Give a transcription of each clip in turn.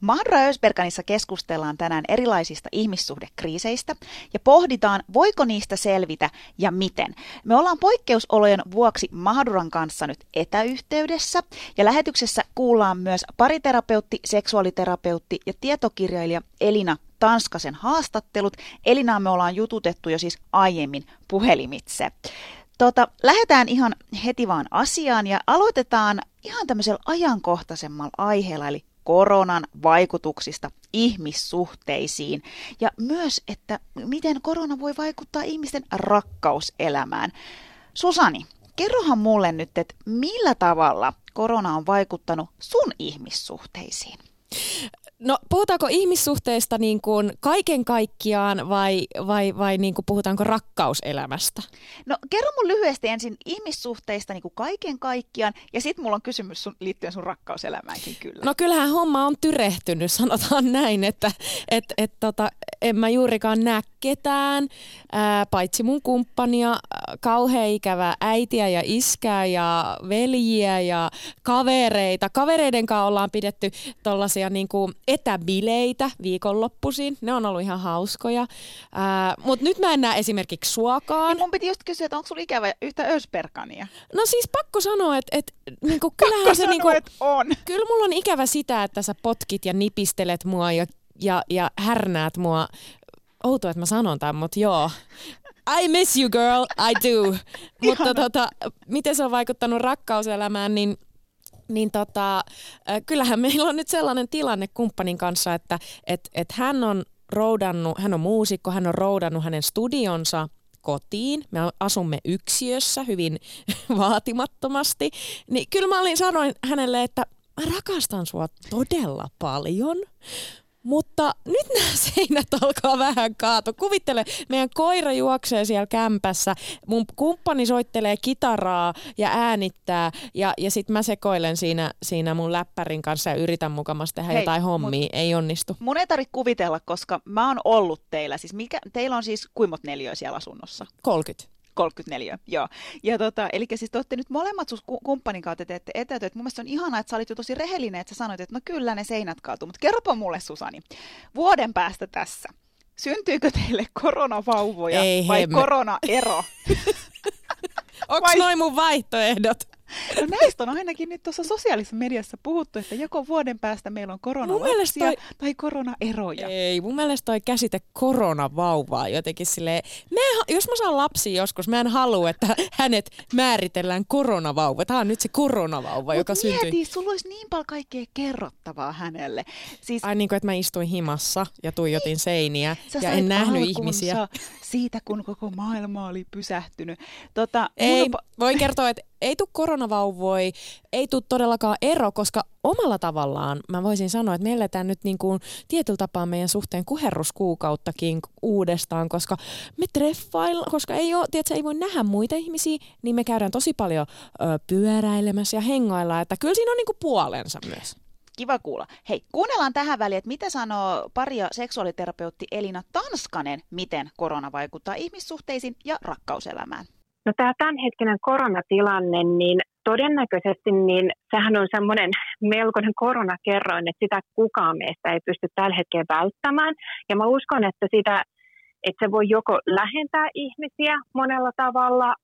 Mahra Ösberganissa keskustellaan tänään erilaisista ihmissuhdekriiseistä ja pohditaan, voiko niistä selvitä ja miten. Me ollaan poikkeusolojen vuoksi Mahduran kanssa nyt etäyhteydessä ja lähetyksessä kuullaan myös pariterapeutti, seksuaaliterapeutti ja tietokirjailija Elina Tanskasen haastattelut. Elinaa me ollaan jututettu jo siis aiemmin puhelimitse. Tota, lähdetään ihan heti vaan asiaan ja aloitetaan ihan tämmöisellä ajankohtaisemmalla aiheella, eli koronan vaikutuksista ihmissuhteisiin ja myös, että miten korona voi vaikuttaa ihmisten rakkauselämään. Susani, kerrohan mulle nyt, että millä tavalla korona on vaikuttanut sun ihmissuhteisiin? No puhutaanko ihmissuhteista niin kuin kaiken kaikkiaan vai, vai, vai niin kuin puhutaanko rakkauselämästä? No kerro mun lyhyesti ensin ihmissuhteista niin kuin kaiken kaikkiaan ja sitten mulla on kysymys sun, liittyen sun rakkauselämäänkin kyllä. No kyllähän homma on tyrehtynyt, sanotaan näin, että et, et, tota, en mä juurikaan näe ketään, ää, paitsi mun kumppania, kauhean ikävä äitiä ja iskää ja veljiä ja kavereita. Kavereiden kanssa ollaan pidetty tollasia niin kuin etäbileitä viikonloppuisin. Ne on ollut ihan hauskoja. Mutta nyt mä en näe esimerkiksi suokaan. Ja mun piti just kysyä, että onko sulla ikävä yhtä Ösperkania? No siis pakko sanoa, että et, niinku, kyllähän pakko se... Sanoa, niinku, että on. Kyllä mulla on ikävä sitä, että sä potkit ja nipistelet mua ja, ja, ja härnäät mua. Outoa, että mä sanon tämän, mutta joo. I miss you girl, I do. mutta tota, miten se on vaikuttanut rakkauselämään, niin niin tota, kyllähän meillä on nyt sellainen tilanne kumppanin kanssa, että et, et hän on roudannut, hän on muusikko, hän on roudannut hänen studionsa kotiin. Me asumme yksiössä hyvin vaatimattomasti. Niin kyllä mä olin sanoin hänelle, että mä rakastan sua todella paljon, mutta nyt nämä seinät alkaa vähän kaatua. Kuvittele, meidän koira juoksee siellä kämpässä, mun kumppani soittelee kitaraa ja äänittää ja, ja sitten mä sekoilen siinä, siinä mun läppärin kanssa ja yritän mukamassa tehdä Hei, jotain hommia. Ei onnistu. Mun ei tarvitse kuvitella, koska mä oon ollut teillä. Siis mikä, teillä on siis kuimot neljöä siellä asunnossa? 30. 34, joo. Ja tota, eli siis te olette nyt molemmat sus kumppanin kautta teette etätyöt. Mun mielestä on ihanaa, että sä olit jo tosi rehellinen, että sä sanoit, että no kyllä ne seinät kaatuu. Mutta kerropa mulle Susani, vuoden päästä tässä, syntyykö teille koronavauvoja Ei, vai hemme. koronaero? Onko vai... noin mun vaihtoehdot? No näistä on ainakin nyt tuossa sosiaalisessa mediassa puhuttu, että joko vuoden päästä meillä on koronalapsia toi... tai koronaeroja. Ei, mun mielestä toi käsite koronavauvaa jotenkin silleen, mä en, jos mä saan lapsi joskus, mä en halua, että hänet määritellään koronavauva. Tämä on nyt se koronavauva, Mut joka mieti, syntyi. sulla olisi niin paljon kaikkea kerrottavaa hänelle. Siis, Ai niin kuin, että mä istuin himassa ja tuijotin Niin. seiniä Sä ja en nähnyt ihmisiä. siitä, kun koko maailma oli pysähtynyt. Tota, Ei, mun voi kertoa, että ei tule koronavauvoi, ei tule todellakaan ero, koska omalla tavallaan mä voisin sanoa, että me eletään nyt niin kuin tietyllä tapaa meidän suhteen kuherruskuukauttakin uudestaan, koska me treffaillaan, koska ei, ole, tiedätkö, ei voi nähdä muita ihmisiä, niin me käydään tosi paljon ö, pyöräilemässä ja hengaillaan, että kyllä siinä on niin kuin puolensa myös. Kiva kuulla. Hei, kuunnellaan tähän väliin, että mitä sanoo pari- ja seksuaaliterapeutti Elina Tanskanen, miten korona vaikuttaa ihmissuhteisiin ja rakkauselämään. No tämä tämänhetkinen koronatilanne, niin todennäköisesti niin sehän on semmoinen melkoinen koronakerroin, että sitä kukaan meistä ei pysty tällä hetkellä välttämään. Ja mä uskon, että sitä että se voi joko lähentää ihmisiä monella tavalla,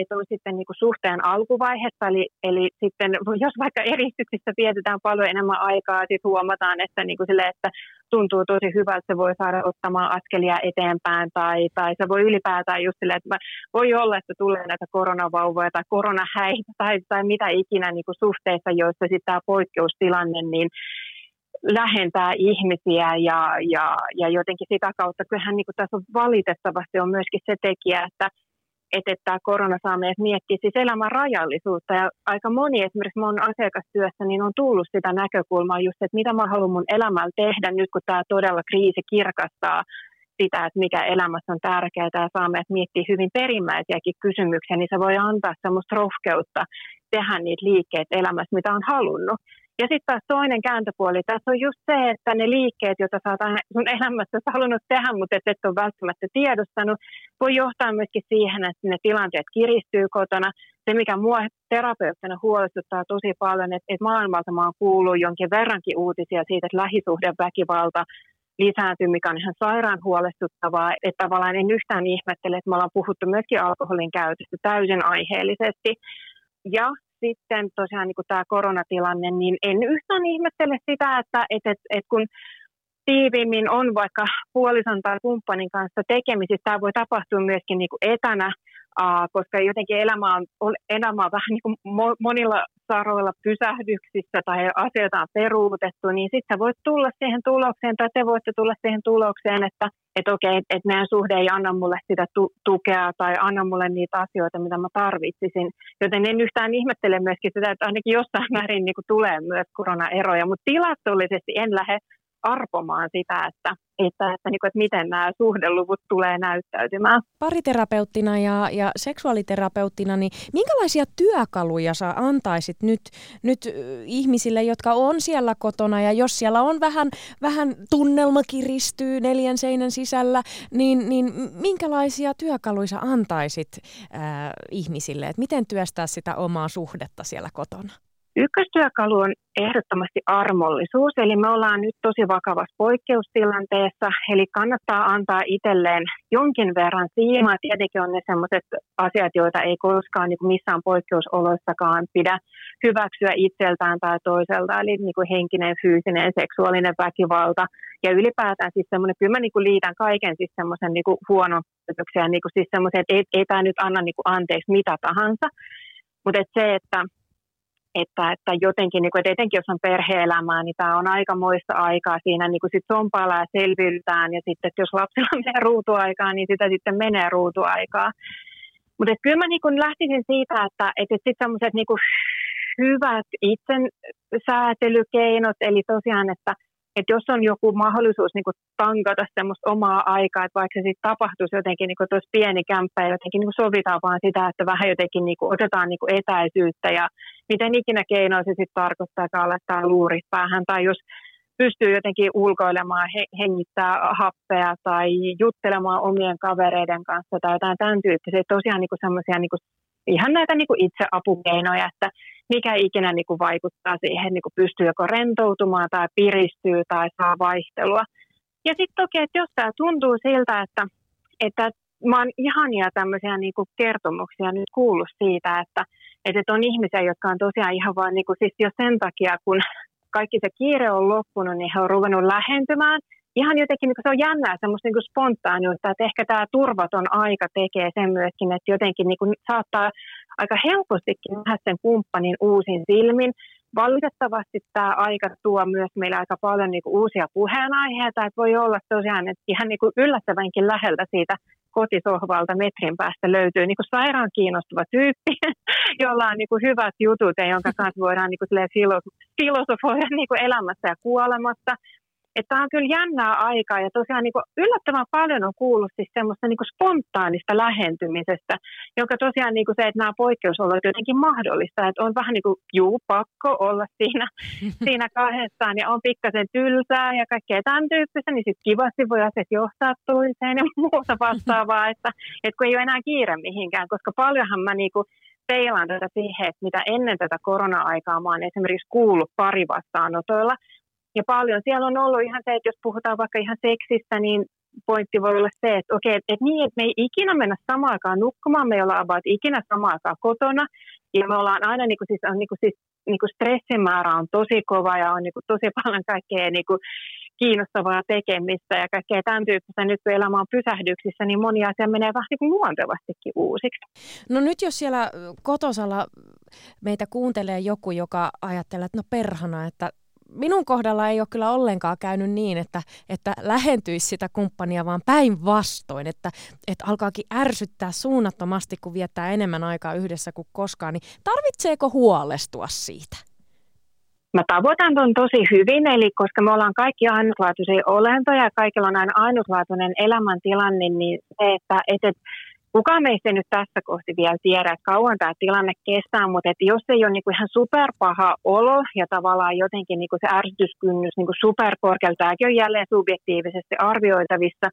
että on sitten niinku suhteen alkuvaihetta, eli, eli sitten jos vaikka eristyksissä vietetään paljon enemmän aikaa, sitten huomataan, että, niinku sille, että tuntuu tosi hyvältä, se voi saada ottamaan askelia eteenpäin, tai, tai se voi ylipäätään just sille, että voi olla, että tulee näitä koronavauvoja tai koronahäitä tai, tai mitä ikinä niinku suhteissa, joissa sitten tämä poikkeustilanne, niin lähentää ihmisiä ja, ja, ja jotenkin sitä kautta, kyllähän niin kuin tässä on valitettavasti on myöskin se tekijä, että että, että tämä korona saa meidät miettiä siis elämän rajallisuutta ja aika moni esimerkiksi mun asiakastyössä niin on tullut sitä näkökulmaa just, että mitä mä haluan mun elämällä tehdä nyt kun tämä todella kriisi kirkastaa sitä, että mikä elämässä on tärkeää ja saa meidät miettiä hyvin perimmäisiäkin kysymyksiä, niin se voi antaa semmoista rohkeutta tehdä niitä liikkeitä elämässä, mitä on halunnut. Ja sitten taas toinen kääntöpuoli tässä on just se, että ne liikkeet, joita sä oot sun elämässä halunnut tehdä, mutta et, et ole välttämättä tiedostanut, voi johtaa myöskin siihen, että ne tilanteet kiristyy kotona. Se, mikä mua terapeuttina huolestuttaa tosi paljon, että, että maailmalta mä oon kuullut jonkin verrankin uutisia siitä, että lähisuhdeväkivalta lisääntyy, mikä on ihan sairaan huolestuttavaa. Että tavallaan en yhtään ihmettele, että me ollaan puhuttu myöskin alkoholin käytöstä täysin aiheellisesti. Ja sitten tosiaan niin tämä koronatilanne, niin en yhtään ihmettele sitä, että et, et, et kun tiiviimmin on vaikka puolison tai kumppanin kanssa tekemisissä, tämä voi tapahtua myöskin niin kuin etänä, koska jotenkin elämä on, elämä on vähän niin kuin monilla saroilla pysähdyksissä tai asioita on peruutettu, niin sitten voit tulla siihen tulokseen tai te voitte tulla siihen tulokseen, että että okei, että meidän suhde ei anna mulle sitä tu- tukea tai anna mulle niitä asioita, mitä mä tarvitsisin. Joten en yhtään ihmettele myöskin sitä, että ainakin jossain määrin niin tulee myös koronaeroja, mutta tilastollisesti en lähde arpomaan sitä, että, että, että, niin kuin, että miten nämä suhdeluvut tulee näyttäytymään. Pariterapeuttina ja, ja seksuaaliterapeuttina, niin minkälaisia työkaluja sä antaisit nyt, nyt ihmisille, jotka on siellä kotona ja jos siellä on vähän, vähän tunnelma kiristyy neljän seinän sisällä, niin, niin minkälaisia työkaluja sä antaisit äh, ihmisille, että miten työstää sitä omaa suhdetta siellä kotona? Ykköstyökalu on ehdottomasti armollisuus, eli me ollaan nyt tosi vakavassa poikkeustilanteessa, eli kannattaa antaa itselleen jonkin verran siimaa. Tietenkin on ne sellaiset asiat, joita ei koskaan niin kuin missään poikkeusoloissakaan pidä hyväksyä itseltään tai toiselta, eli niin kuin henkinen, fyysinen, seksuaalinen väkivalta. Ja ylipäätään siis semmoinen, kyllä mä niin kuin liitän kaiken siis semmoisen niin huonon niin kuin siis semmoisen, että ei, ei tämä nyt anna niin kuin anteeksi mitä tahansa. Mutta et se, että että, että jotenkin, niin kuin, että etenkin jos on perhe-elämää, niin tämä on aikamoista aikaa siinä niin kuin sit ja selviytään, ja sitten että jos lapsella menee ruutuaikaa, niin sitä sitten menee ruutuaikaa. Mutta kyllä mä niin kuin lähtisin siitä, että, että sitten semmoiset niin hyvät itsensäätelykeinot, eli tosiaan, että että jos on joku mahdollisuus niin kuin tankata semmoista omaa aikaa, että vaikka se sitten tapahtuisi jotenkin niin kuin tuossa pieni kämppä ja jotenkin niin kuin sovitaan vaan sitä, että vähän jotenkin niin kuin otetaan niin kuin etäisyyttä ja miten ikinä keinoin se sitten tarkoittaa, laittaa luurit päähän tai jos pystyy jotenkin ulkoilemaan, hengittää happea tai juttelemaan omien kavereiden kanssa tai jotain tämän tyyppisiä, tosiaan niin semmoisia niin ihan näitä niin kuin itseapukeinoja, että mikä ikinä niin kuin vaikuttaa siihen, niin kuin pystyy joko rentoutumaan tai piristyy tai saa vaihtelua. Ja sitten toki, että jos tämä tuntuu siltä, että, että mä oon ihania tämmöisiä niin kuin kertomuksia nyt kuullut siitä, että, että on ihmisiä, jotka on tosiaan ihan vaan niin kuin, siis jo sen takia, kun kaikki se kiire on loppunut, niin he on ruvennut lähentymään. Ihan jotenkin niin se on jännää semmoista niin spontaaniutta, että ehkä tämä turvaton aika tekee sen myöskin, että jotenkin niin kuin saattaa aika helpostikin nähdä sen kumppanin uusin silmin. Valitettavasti tämä aika tuo myös meille aika paljon niin kuin uusia puheenaiheita, että voi olla tosiaan, että ihan niin kuin yllättävänkin läheltä siitä kotisohvalta metrin päästä löytyy niin kuin sairaan kiinnostava tyyppi, jolla on niin kuin hyvät jutut ja jonka kanssa voidaan niin kuin filosofoida niin kuin elämässä ja kuolemassa. Että tämä on kyllä jännää aikaa ja tosiaan niin kuin yllättävän paljon on kuullut siis semmoista niin kuin spontaanista lähentymisestä, jonka tosiaan niin kuin se, että nämä poikkeusolot jotenkin mahdollista, että on vähän niin kuin juu, pakko olla siinä, siinä kahdestaan ja on pikkasen tylsää ja kaikkea tämän tyyppistä, niin sitten kivasti voi asiat johtaa toiseen ja muuta vastaavaa, että, että kun ei ole enää kiire mihinkään, koska paljonhan mä niin kuin peilaan tätä siihen, että mitä ennen tätä korona-aikaa mä oon esimerkiksi kuullut pari vastaanotoilla, ja paljon. Siellä on ollut ihan se, että jos puhutaan vaikka ihan seksistä, niin pointti voi olla se, että okei, että, niin, että me ei ikinä mennä samaan aikaan nukkumaan, me ei olla about ikinä samaan aikaan kotona, ja me ollaan aina, niin kuin, siis, on, niin kuin, siis, niin kuin stressin määrä on tosi kova ja on niin kuin, tosi paljon kaikkea niin kuin, kiinnostavaa tekemistä ja kaikkea tämän tyyppistä. Nyt kun elämä on pysähdyksissä, niin moni asia menee vähän niin luontevastikin uusiksi. No nyt jos siellä kotosalla meitä kuuntelee joku, joka ajattelee, että no perhana, että minun kohdalla ei ole kyllä ollenkaan käynyt niin, että, että lähentyisi sitä kumppania, vaan päinvastoin, että, että alkaakin ärsyttää suunnattomasti, kun viettää enemmän aikaa yhdessä kuin koskaan, niin tarvitseeko huolestua siitä? mä tavoitan ton tosi hyvin, eli koska me ollaan kaikki ainutlaatuisia olentoja ja kaikilla on aina ainutlaatuinen elämäntilanne, niin se, että, että kukaan meistä ei nyt tässä kohti vielä tiedä, että kauan tämä tilanne kestää, mutta että jos ei ole niinku ihan superpaha olo ja tavallaan jotenkin niinku se ärsytyskynnys niinku superkorkealla, tämäkin on jälleen subjektiivisesti arvioitavissa,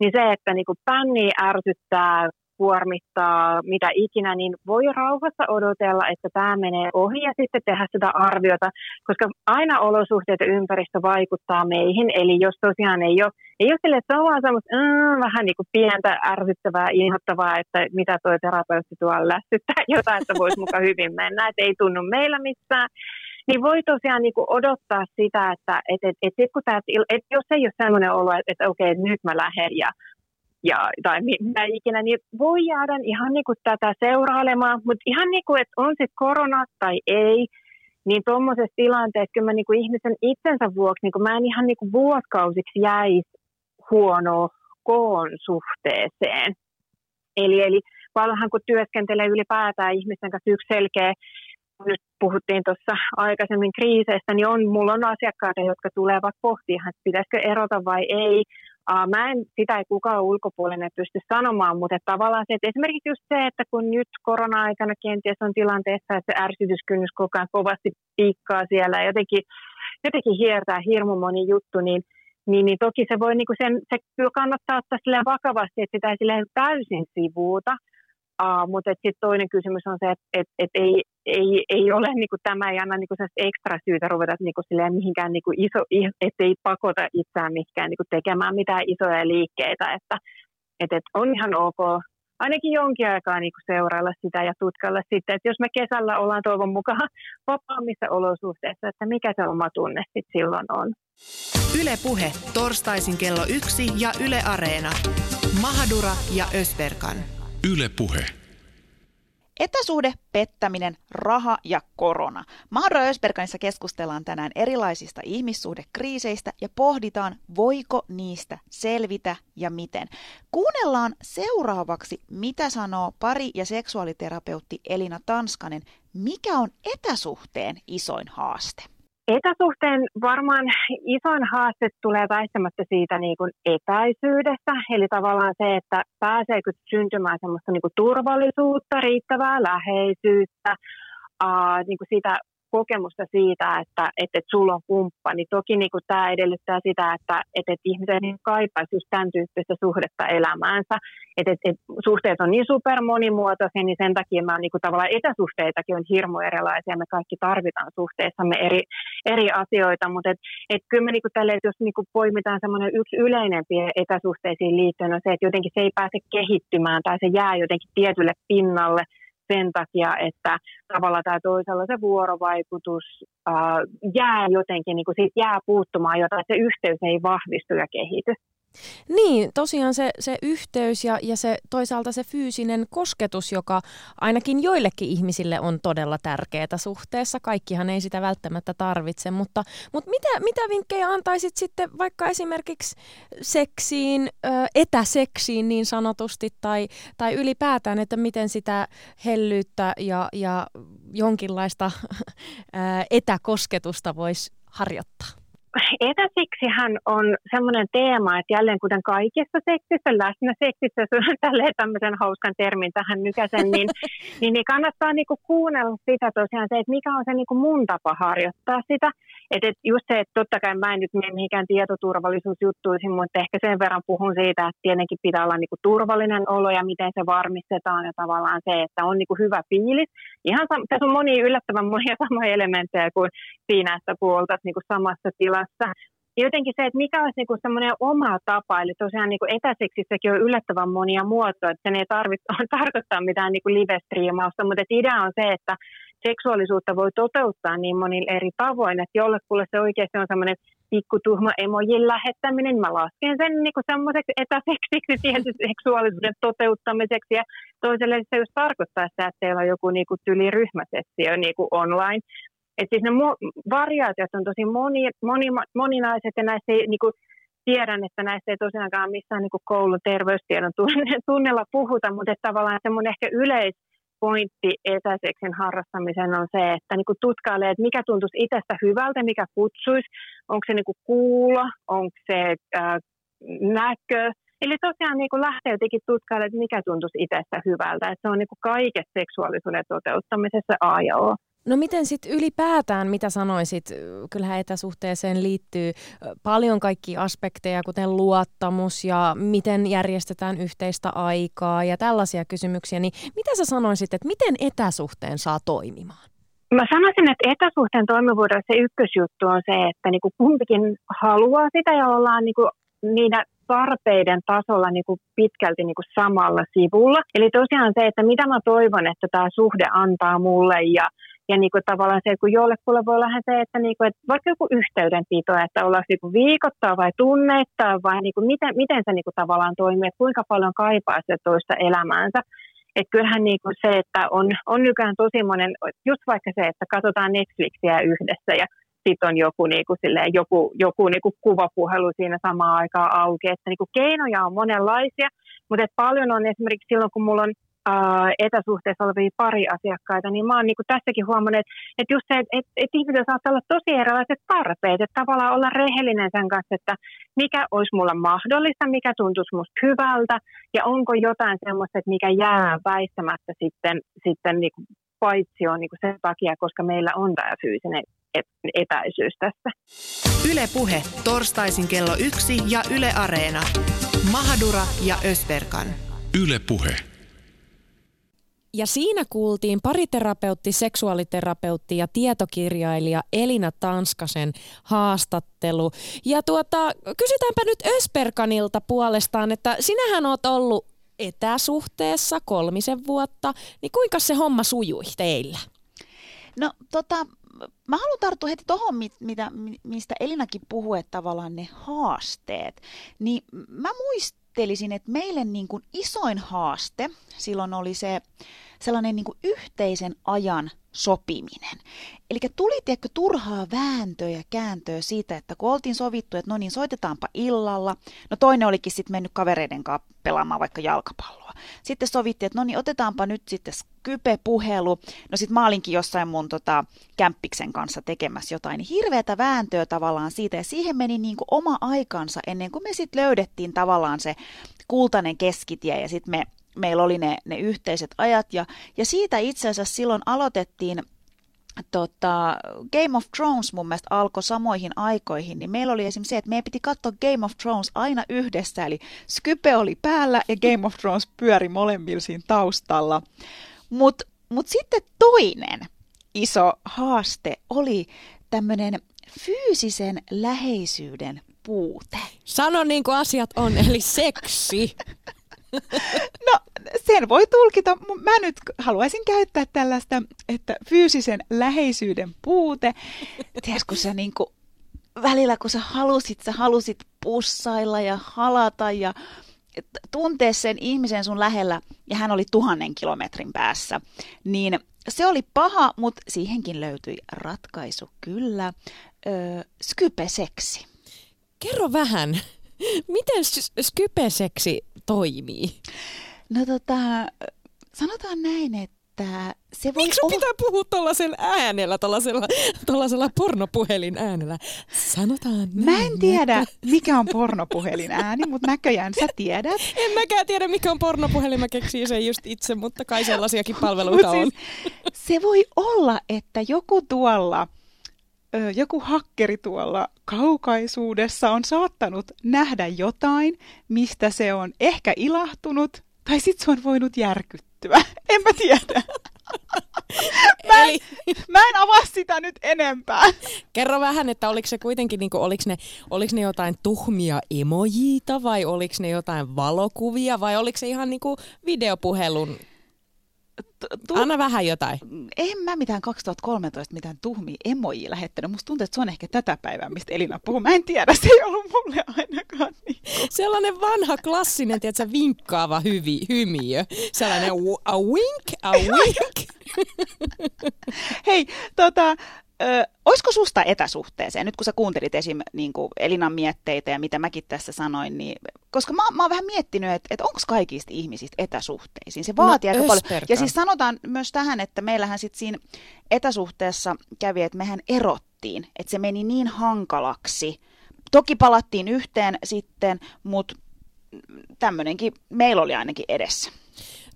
niin se, että niinku pänni ärsyttää, kuormittaa, mitä ikinä, niin voi rauhassa odotella, että tämä menee ohi ja sitten tehdä sitä arviota, koska aina olosuhteet ja ympäristö vaikuttaa meihin, eli jos tosiaan ei ole, ei ole sille, että on vaan semmoista mm, vähän niin kuin pientä ärsyttävää, inhottavaa, että mitä tuo terapeutti tuolla lässyttää, jotain, että voisi mukaan hyvin mennä, että ei tunnu meillä missään, niin voi tosiaan niin kuin odottaa sitä, että et, et, et sit kun tää, et jos ei ole sellainen olo, että, että okei, okay, nyt mä lähden ja ja, tai mitä ikinä, niin voi jäädä ihan niin kuin tätä seurailemaan, mutta ihan niin kuin, että on sitten korona tai ei, niin tuommoisessa tilanteessa kyllä mä niin kuin ihmisen itsensä vuoksi, niin kuin mä en ihan niin kuin vuoskausiksi jäisi huono koon suhteeseen. Eli, eli paljonhan kun työskentelee ylipäätään ihmisten kanssa yksi selkeä, nyt puhuttiin tuossa aikaisemmin kriiseistä, niin on, mulla on asiakkaita, jotka tulevat pohtimaan, että pitäisikö erota vai ei. Uh, mä en, sitä ei kukaan ulkopuolinen pysty sanomaan, mutta että tavallaan se, että esimerkiksi just se, että kun nyt korona-aikana kenties on tilanteessa, että se ärsytyskynnys koko ajan kovasti piikkaa siellä ja jotenkin, jotenkin hiertää hirmu moni juttu, niin, niin, niin toki se voi, niin kuin sen, se kannattaa ottaa vakavasti, että sitä ei täysin sivuuta, Uh, mutta sitten toinen kysymys on se, että et, et ei, ei, ei ole niinku, tämä ei anna niinku, ekstra syytä ruveta niinku, silleen, mihinkään niinku, iso, ettei pakota itseään mihinkään niinku, tekemään mitään isoja liikkeitä. Että et, et on ihan ok ainakin jonkin aikaa niinku, seurailla sitä ja tutkailla sitten, että jos me kesällä ollaan toivon mukaan vapaammissa olosuhteissa, että mikä se oma tunne sitten silloin on. Yle Puhe, torstaisin kello yksi ja Yle Areena. Mahadura ja Ösberkan. Yle Puhe. Etäsuhde, pettäminen, raha ja korona. Mahdra Ösberganissa keskustellaan tänään erilaisista ihmissuhdekriiseistä ja pohditaan, voiko niistä selvitä ja miten. Kuunnellaan seuraavaksi, mitä sanoo pari- ja seksuaaliterapeutti Elina Tanskanen, mikä on etäsuhteen isoin haaste. Etäsuhteen varmaan isoin haaste tulee väistämättä siitä niin kuin etäisyydestä, eli tavallaan se, että pääseekö syntymään semmoista niin kuin turvallisuutta, riittävää läheisyyttä, ää, niin kuin sitä kokemusta siitä, että, että, että sulla on kumppani. Toki niin kuin tämä edellyttää sitä, että, että, että ihmiset niin kaipaisi just tämän tyyppistä suhdetta elämäänsä. Että, että, että suhteet on niin super monimuotoisia, niin sen takia mä niin kuin tavallaan etäsuhteitakin on hirmu erilaisia. Me kaikki tarvitaan suhteessamme eri, eri asioita, mutta et, et kyllä me niin kuin tälle, jos niin kuin poimitaan semmoinen yksi yleinempi etäsuhteisiin liittyen on se, että jotenkin se ei pääse kehittymään tai se jää jotenkin tietylle pinnalle – sen takia, että tavalla tai toisella se vuorovaikutus ää, jää jotenkin, niin kuin siitä jää puuttumaan jotain, että se yhteys ei vahvistu ja kehity. Niin, tosiaan se, se yhteys ja, ja se toisaalta se fyysinen kosketus, joka ainakin joillekin ihmisille on todella tärkeää suhteessa. Kaikkihan ei sitä välttämättä tarvitse, mutta, mutta mitä, mitä vinkkejä antaisit sitten vaikka esimerkiksi seksiin, etäseksiin niin sanotusti, tai, tai ülipäätään, että miten sitä hellyyttä ja, ja jonkinlaista etäkosketusta voisi harjoittaa? Etäseksihän on semmoinen teema, että jälleen kuten kaikessa seksissä, läsnä seksissä, tälleen tämmöisen hauskan termin tähän nykäisen, niin, niin, niin kannattaa niinku kuunnella sitä tosiaan se, että mikä on se niinku mun tapa harjoittaa sitä. Että et just se, että totta kai mä en nyt mene mihinkään tietoturvallisuusjuttuihin, mutta ehkä sen verran puhun siitä, että tietenkin pitää olla niinku turvallinen olo ja miten se varmistetaan ja tavallaan se, että on niinku hyvä fiilis. Ihan sam- tässä on monia yllättävän monia samoja elementtejä kuin siinä, että puoltat niinku samassa tilassa. Ja jotenkin se, että mikä olisi niinku semmoinen oma tapa, eli tosiaan niinku etäseksissäkin on yllättävän monia muotoja, että sen ei tarvitse tarkoittaa mitään niinku live-striimausta, mutta idea on se, että seksuaalisuutta voi toteuttaa niin monilla eri tavoin, että jollekulle se oikeasti on semmoinen pikkutuhma emojin lähettäminen, mä lasken sen niin semmoiseksi etäseksiksi tietysti seksuaalisuuden toteuttamiseksi ja toiselle se just tarkoittaa sitä, että teillä on joku niin kuin tyliryhmäsessio niin kuin online. Et siis ne mu- variaatiot on tosi moni, moni, moninaiset ja näistä ei, niin kuin, tiedän, että näistä ei tosiaankaan missään niin koulun terveystiedon tunnella puhuta, mutta että tavallaan semmoinen ehkä yleis, pointti etäseksin harrastamiseen on se, että niin kuin tutkailee, että mikä tuntuisi itsestä hyvältä, mikä kutsuisi, onko se niin kuin kuulo, onko se äh, näkö. Eli tosiaan niin kuin lähtee jotenkin tutkailemaan, että mikä tuntuisi itsestä hyvältä. Että se on niin kuin kaikessa seksuaalisuuden toteuttamisessa A ja O. No miten sitten ylipäätään, mitä sanoisit, kyllähän etäsuhteeseen liittyy paljon kaikkia aspekteja, kuten luottamus ja miten järjestetään yhteistä aikaa ja tällaisia kysymyksiä, niin mitä sä sanoisit, että miten etäsuhteen saa toimimaan? Mä sanoisin, että etäsuhteen toimivuuden se ykkösjuttu on se, että niinku kumpikin haluaa sitä ja ollaan niinku niiden tarpeiden tasolla niin kuin pitkälti niin kuin samalla sivulla. Eli tosiaan se, että mitä mä toivon, että tämä suhde antaa mulle ja ja niin kuin tavallaan se, kun jollekulle voi olla se, että, niin kuin, että vaikka joku yhteydenpito, että ollaan niin kuin viikoittaa vai tunneittaa vai niin kuin miten, miten se niin kuin tavallaan toimii, että kuinka paljon kaipaa se toista elämäänsä. Että kyllähän niin kuin se, että on, on nykyään tosi monen, just vaikka se, että katsotaan Netflixiä yhdessä ja sitten on joku, niin kuin silleen, joku, joku niin kuin kuvapuhelu siinä samaan aikaan auki. Että niin kuin keinoja on monenlaisia, mutta paljon on esimerkiksi silloin, kun mulla on ää, etäsuhteessa olevia pari asiakkaita, niin mä oon niin tässäkin huomannut, että, että just se, että, että, että ihmisillä saattaa olla tosi erilaiset tarpeet, että tavallaan olla rehellinen sen kanssa, että mikä olisi mulla mahdollista, mikä tuntuisi musta hyvältä, ja onko jotain sellaista, että mikä jää väistämättä sitten, sitten niin kuin paitsi on niin sen takia, koska meillä on tämä fyysinen etäisyys tässä. Yle Puhe, torstaisin kello yksi ja Yle Areena. Mahadura ja Ösberkan. Yle Puhe. Ja siinä kuultiin pariterapeutti, seksuaaliterapeutti ja tietokirjailija Elina Tanskasen haastattelu. Ja tuota, kysytäänpä nyt Ösperkanilta puolestaan, että sinähän oot ollut etäsuhteessa kolmisen vuotta, niin kuinka se homma sujui teillä? No tota, mä haluan tarttua heti tuohon, mitä, mistä Elinakin puhuu, että tavallaan ne haasteet. Niin mä muistelisin, että meille niin kuin isoin haaste silloin oli se sellainen niin kuin yhteisen ajan sopiminen. Eli tuli tiedätkö, turhaa vääntöä ja kääntöä siitä, että kun oltiin sovittu, että no niin, soitetaanpa illalla. No toinen olikin sitten mennyt kavereiden kanssa pelaamaan vaikka jalkapalloa. Sitten sovittiin, että no niin, otetaanpa nyt sitten Skype-puhelu. No sitten mä olinkin jossain mun tota, kämppiksen kanssa tekemässä jotain. Hirveätä vääntöä tavallaan siitä. Ja siihen meni niin kuin oma aikansa ennen kuin me sitten löydettiin tavallaan se kultainen keskitie ja sitten me meillä oli ne, ne yhteiset ajat ja, ja siitä itse asiassa silloin aloitettiin tota, Game of Thrones mun mielestä alkoi samoihin aikoihin, niin meillä oli esimerkiksi se, että meidän piti katsoa Game of Thrones aina yhdessä, eli Skype oli päällä ja Game of Thrones pyöri molemmilla siinä taustalla. Mutta mut sitten toinen iso haaste oli tämmöinen fyysisen läheisyyden puute. Sano niin kuin asiat on, eli seksi. No, sen voi tulkita. Mä nyt haluaisin käyttää tällaista, että fyysisen läheisyyden puute. Tiedätkö, kun sä niin kuin, välillä kun sä halusit, sä halusit pussailla ja halata ja tuntea sen ihmisen sun lähellä, ja hän oli tuhannen kilometrin päässä, niin se oli paha, mutta siihenkin löytyi ratkaisu, kyllä. Öö, skype-seksi. Kerro vähän. Miten skypeseksi toimii? No tota, sanotaan näin, että se voi Miksi sun pitää puhua tuollaisella äänellä, tuollaisella pornopuhelin äänellä? Sanotaan näin. Mä en tiedä, että... mikä on pornopuhelin ääni, mutta näköjään sä tiedät. En mäkään tiedä, mikä on pornopuhelin, mä keksin sen just itse, mutta kai sellaisiakin palveluita siis, on. Se voi olla, että joku tuolla joku hakkeri tuolla kaukaisuudessa on saattanut nähdä jotain, mistä se on ehkä ilahtunut, tai sitten se on voinut järkyttyä. En mä tiedä. mä, en, Eli... mä en avaa sitä nyt enempää. Kerro vähän, että oliko se kuitenkin, niin kuin, oliko, ne, oliko ne jotain tuhmia emojiita vai oliko ne jotain valokuvia vai oliko se ihan niin kuin videopuhelun tu- Anna vähän jotain. En mä mitään 2013 mitään tuhmia emoji lähettänyt. Musta tuntuu, että se on ehkä tätä päivää, mistä Elina puhuu. Mä en tiedä, se ei ollut mulle ainakaan. Niin Sellainen vanha klassinen, tiedätkö, vinkkaava hyvi, hymiö. Sellainen a wink, a wink. Hei, tota, Ö, olisiko susta etäsuhteeseen, nyt kun sä kuuntelit esim. Niin kuin Elinan mietteitä ja mitä mäkin tässä sanoin, niin, koska mä, mä oon vähän miettinyt, että, että onko kaikista ihmisistä etäsuhteisiin. Se vaatii no, aika paljon. Ja siis sanotaan myös tähän, että meillähän sitten siinä etäsuhteessa kävi, että mehän erottiin, että se meni niin hankalaksi. Toki palattiin yhteen sitten, mutta tämmöinenkin meillä oli ainakin edessä.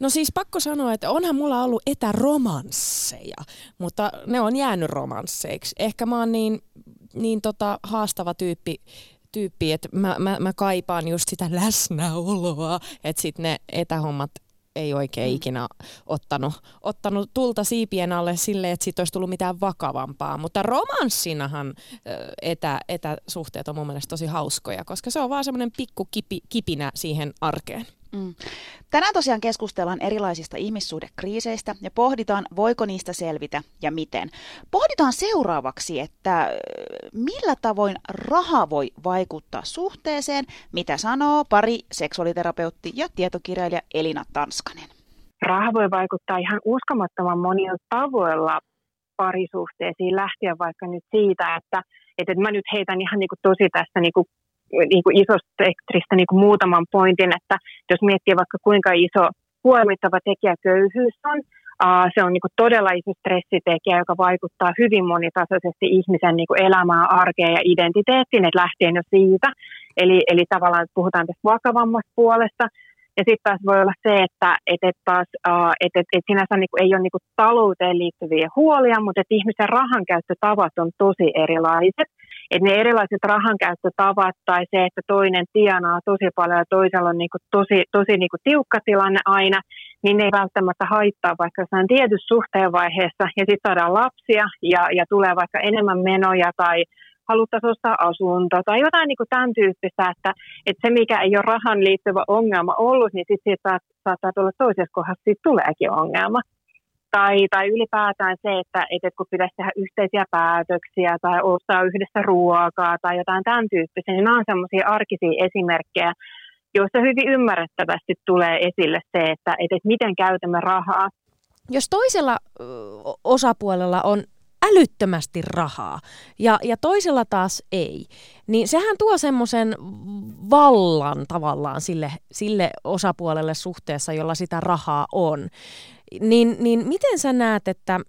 No siis pakko sanoa, että onhan mulla ollut etäromansseja, mutta ne on jäänyt romansseiksi. Ehkä mä oon niin, niin tota haastava tyyppi, tyyppi että mä, mä, mä kaipaan just sitä läsnäoloa, että sitten ne etähommat ei oikein mm. ikinä ottanut, ottanut tulta siipien alle sille, että siitä olisi tullut mitään vakavampaa. Mutta romanssinahan etä, etäsuhteet on mun mielestä tosi hauskoja, koska se on vaan semmoinen pikku kipi, kipinä siihen arkeen. Mm. Tänään tosiaan keskustellaan erilaisista ihmissuhdekriiseistä ja pohditaan, voiko niistä selvitä ja miten. Pohditaan seuraavaksi, että millä tavoin raha voi vaikuttaa suhteeseen, mitä sanoo pari seksuaaliterapeutti ja tietokirjailija Elina Tanskanen. Raha voi vaikuttaa ihan uskomattoman monilla tavoilla parisuhteisiin lähtien vaikka nyt siitä, että, että mä nyt heitän ihan niin kuin tosi tässä niin kuin niin kuin isosta spektristä niin kuin muutaman pointin, että jos miettii vaikka kuinka iso kuormittava tekijä köyhyys on, se on niin kuin todella iso stressitekijä, joka vaikuttaa hyvin monitasoisesti ihmisen niin kuin elämään, arkeen ja identiteettiin, että lähtien jo siitä. Eli, eli tavallaan puhutaan tästä vakavammasta puolesta. Ja sitten taas voi olla se, että et, et taas, uh, et, et, et sinänsä niinku ei ole niinku talouteen liittyviä huolia, mutta että ihmisen rahankäyttötavat on tosi erilaiset että ne erilaiset rahankäyttötavat tai se, että toinen tienaa tosi paljon ja toisella on niin kuin tosi, tosi niin kuin tiukka tilanne aina, niin ne ei välttämättä haittaa vaikka jossain tietyssä suhteen vaiheessa ja sitten saadaan lapsia ja, ja tulee vaikka enemmän menoja tai haluttaisiin ostaa asunto tai jotain niin kuin tämän tyyppistä, että, että se mikä ei ole rahan liittyvä ongelma ollut, niin sitten saattaa tulla toisessa kohdassa, siitä tuleekin ongelma tai, tai ylipäätään se, että, että kun pitäisi tehdä yhteisiä päätöksiä tai ostaa yhdessä ruokaa tai jotain tämän tyyppistä, niin nämä on sellaisia arkisia esimerkkejä, joissa hyvin ymmärrettävästi tulee esille se, että, että, että miten käytämme rahaa. Jos toisella osapuolella on älyttömästi rahaa ja, ja toisella taas ei, niin sehän tuo semmoisen vallan tavallaan sille, sille osapuolelle suhteessa, jolla sitä rahaa on. Niin, niin miten sä näet, että,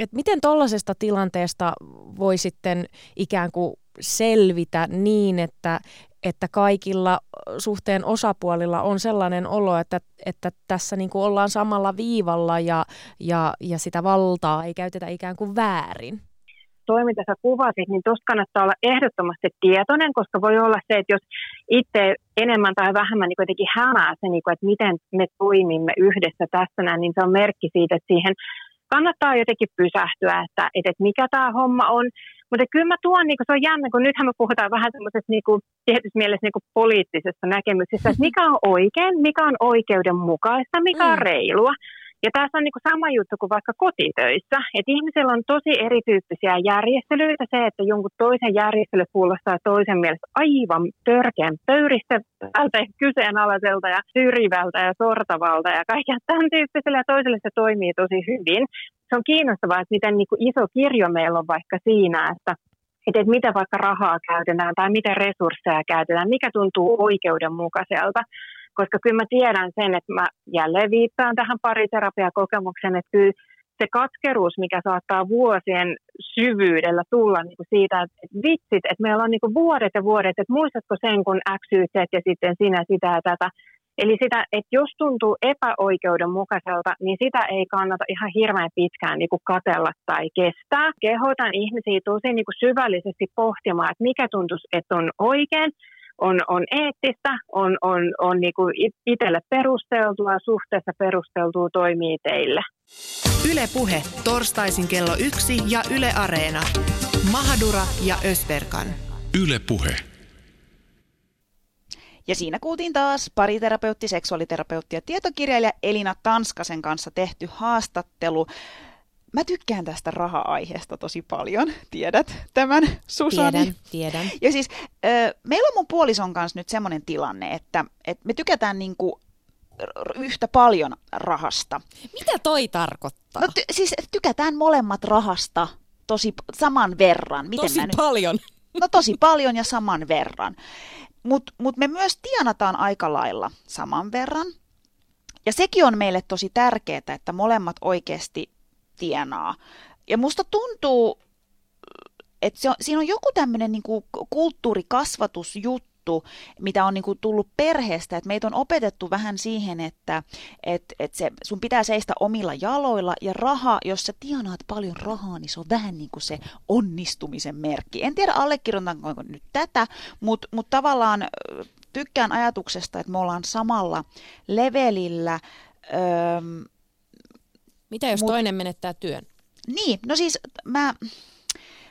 että miten tuollaisesta tilanteesta voi sitten ikään kuin selvitä niin, että, että kaikilla suhteen osapuolilla on sellainen olo, että, että tässä niin kuin ollaan samalla viivalla ja, ja, ja sitä valtaa ei käytetä ikään kuin väärin? Toi, mitä sä kuvasit, niin tuosta kannattaa olla ehdottomasti tietoinen, koska voi olla se, että jos itse enemmän tai vähemmän niin jotenkin hämää se, niin kuin, että miten me toimimme yhdessä tässä näin, niin se on merkki siitä, että siihen kannattaa jotenkin pysähtyä, että, että, että mikä tämä homma on. Mutta kyllä mä tuon, niin se on jännä, kun nythän me puhutaan vähän semmoisesta niin tietyssä mielessä niin poliittisesta näkemyksestä, että mikä on oikein, mikä on oikeudenmukaista, mikä on mm. Ja tässä on niin kuin sama juttu kuin vaikka kotitöissä, että ihmisellä on tosi erityyppisiä järjestelyitä. Se, että jonkun toisen järjestely kuulostaa toisen mielestä aivan törkeän pöyristävältä ja kyseenalaiselta ja syrjivältä ja sortavalta ja kaikkea tämän tyyppisellä ja toiselle se toimii tosi hyvin. Se on kiinnostavaa, että miten niin kuin iso kirjo meillä on vaikka siinä, että että, että miten vaikka rahaa käytetään tai miten resursseja käytetään, mikä tuntuu oikeudenmukaiselta koska kyllä mä tiedän sen, että mä jälleen viittaan tähän pariterapiakokemukseen, että kyllä se katkeruus, mikä saattaa vuosien syvyydellä tulla niin kuin siitä, että vitsit, että meillä on niin kuin vuodet ja vuodet, että muistatko sen, kun X, Y, Z ja sitten sinä sitä ja tätä. Eli sitä, että jos tuntuu epäoikeudenmukaiselta, niin sitä ei kannata ihan hirveän pitkään niin kuin katella tai kestää. Kehotan ihmisiä tosi niin kuin syvällisesti pohtimaan, että mikä tuntuu, että on oikein, on, on eettistä, on, on, on niin kuin itselle perusteltua, suhteessa perusteltua toimii teille. Yle Puhe, torstaisin kello yksi ja Yle Areena. Mahadura ja Ösberkan. Yle Puhe. Ja siinä kuultiin taas pariterapeutti, seksuaaliterapeutti ja tietokirjailija Elina Tanskasen kanssa tehty haastattelu mä tykkään tästä raha-aiheesta tosi paljon, tiedät tämän Susani. Tiedän, tiedän. Ja siis äh, meillä on mun puolison kanssa nyt semmoinen tilanne, että, että me tykätään niinku yhtä paljon rahasta. Mitä toi tarkoittaa? No ty- siis tykätään molemmat rahasta tosi saman verran. Miten tosi paljon. No tosi paljon ja saman verran. Mutta mut me myös tienataan aika lailla saman verran. Ja sekin on meille tosi tärkeää, että molemmat oikeasti tienaa. Ja musta tuntuu, että se on, siinä on joku tämmöinen niin kulttuurikasvatusjuttu, juttu, mitä on niin kuin tullut perheestä, että meitä on opetettu vähän siihen, että et, et se, sun pitää seistä omilla jaloilla ja raha, jos sä tienaat paljon rahaa, niin se on vähän niin kuin se onnistumisen merkki. En tiedä allekirjoitanko nyt tätä, mutta mut tavallaan tykkään ajatuksesta, että me ollaan samalla levelillä. Öö, Mitä jos mut, toinen menettää työn? Niin, no siis mä,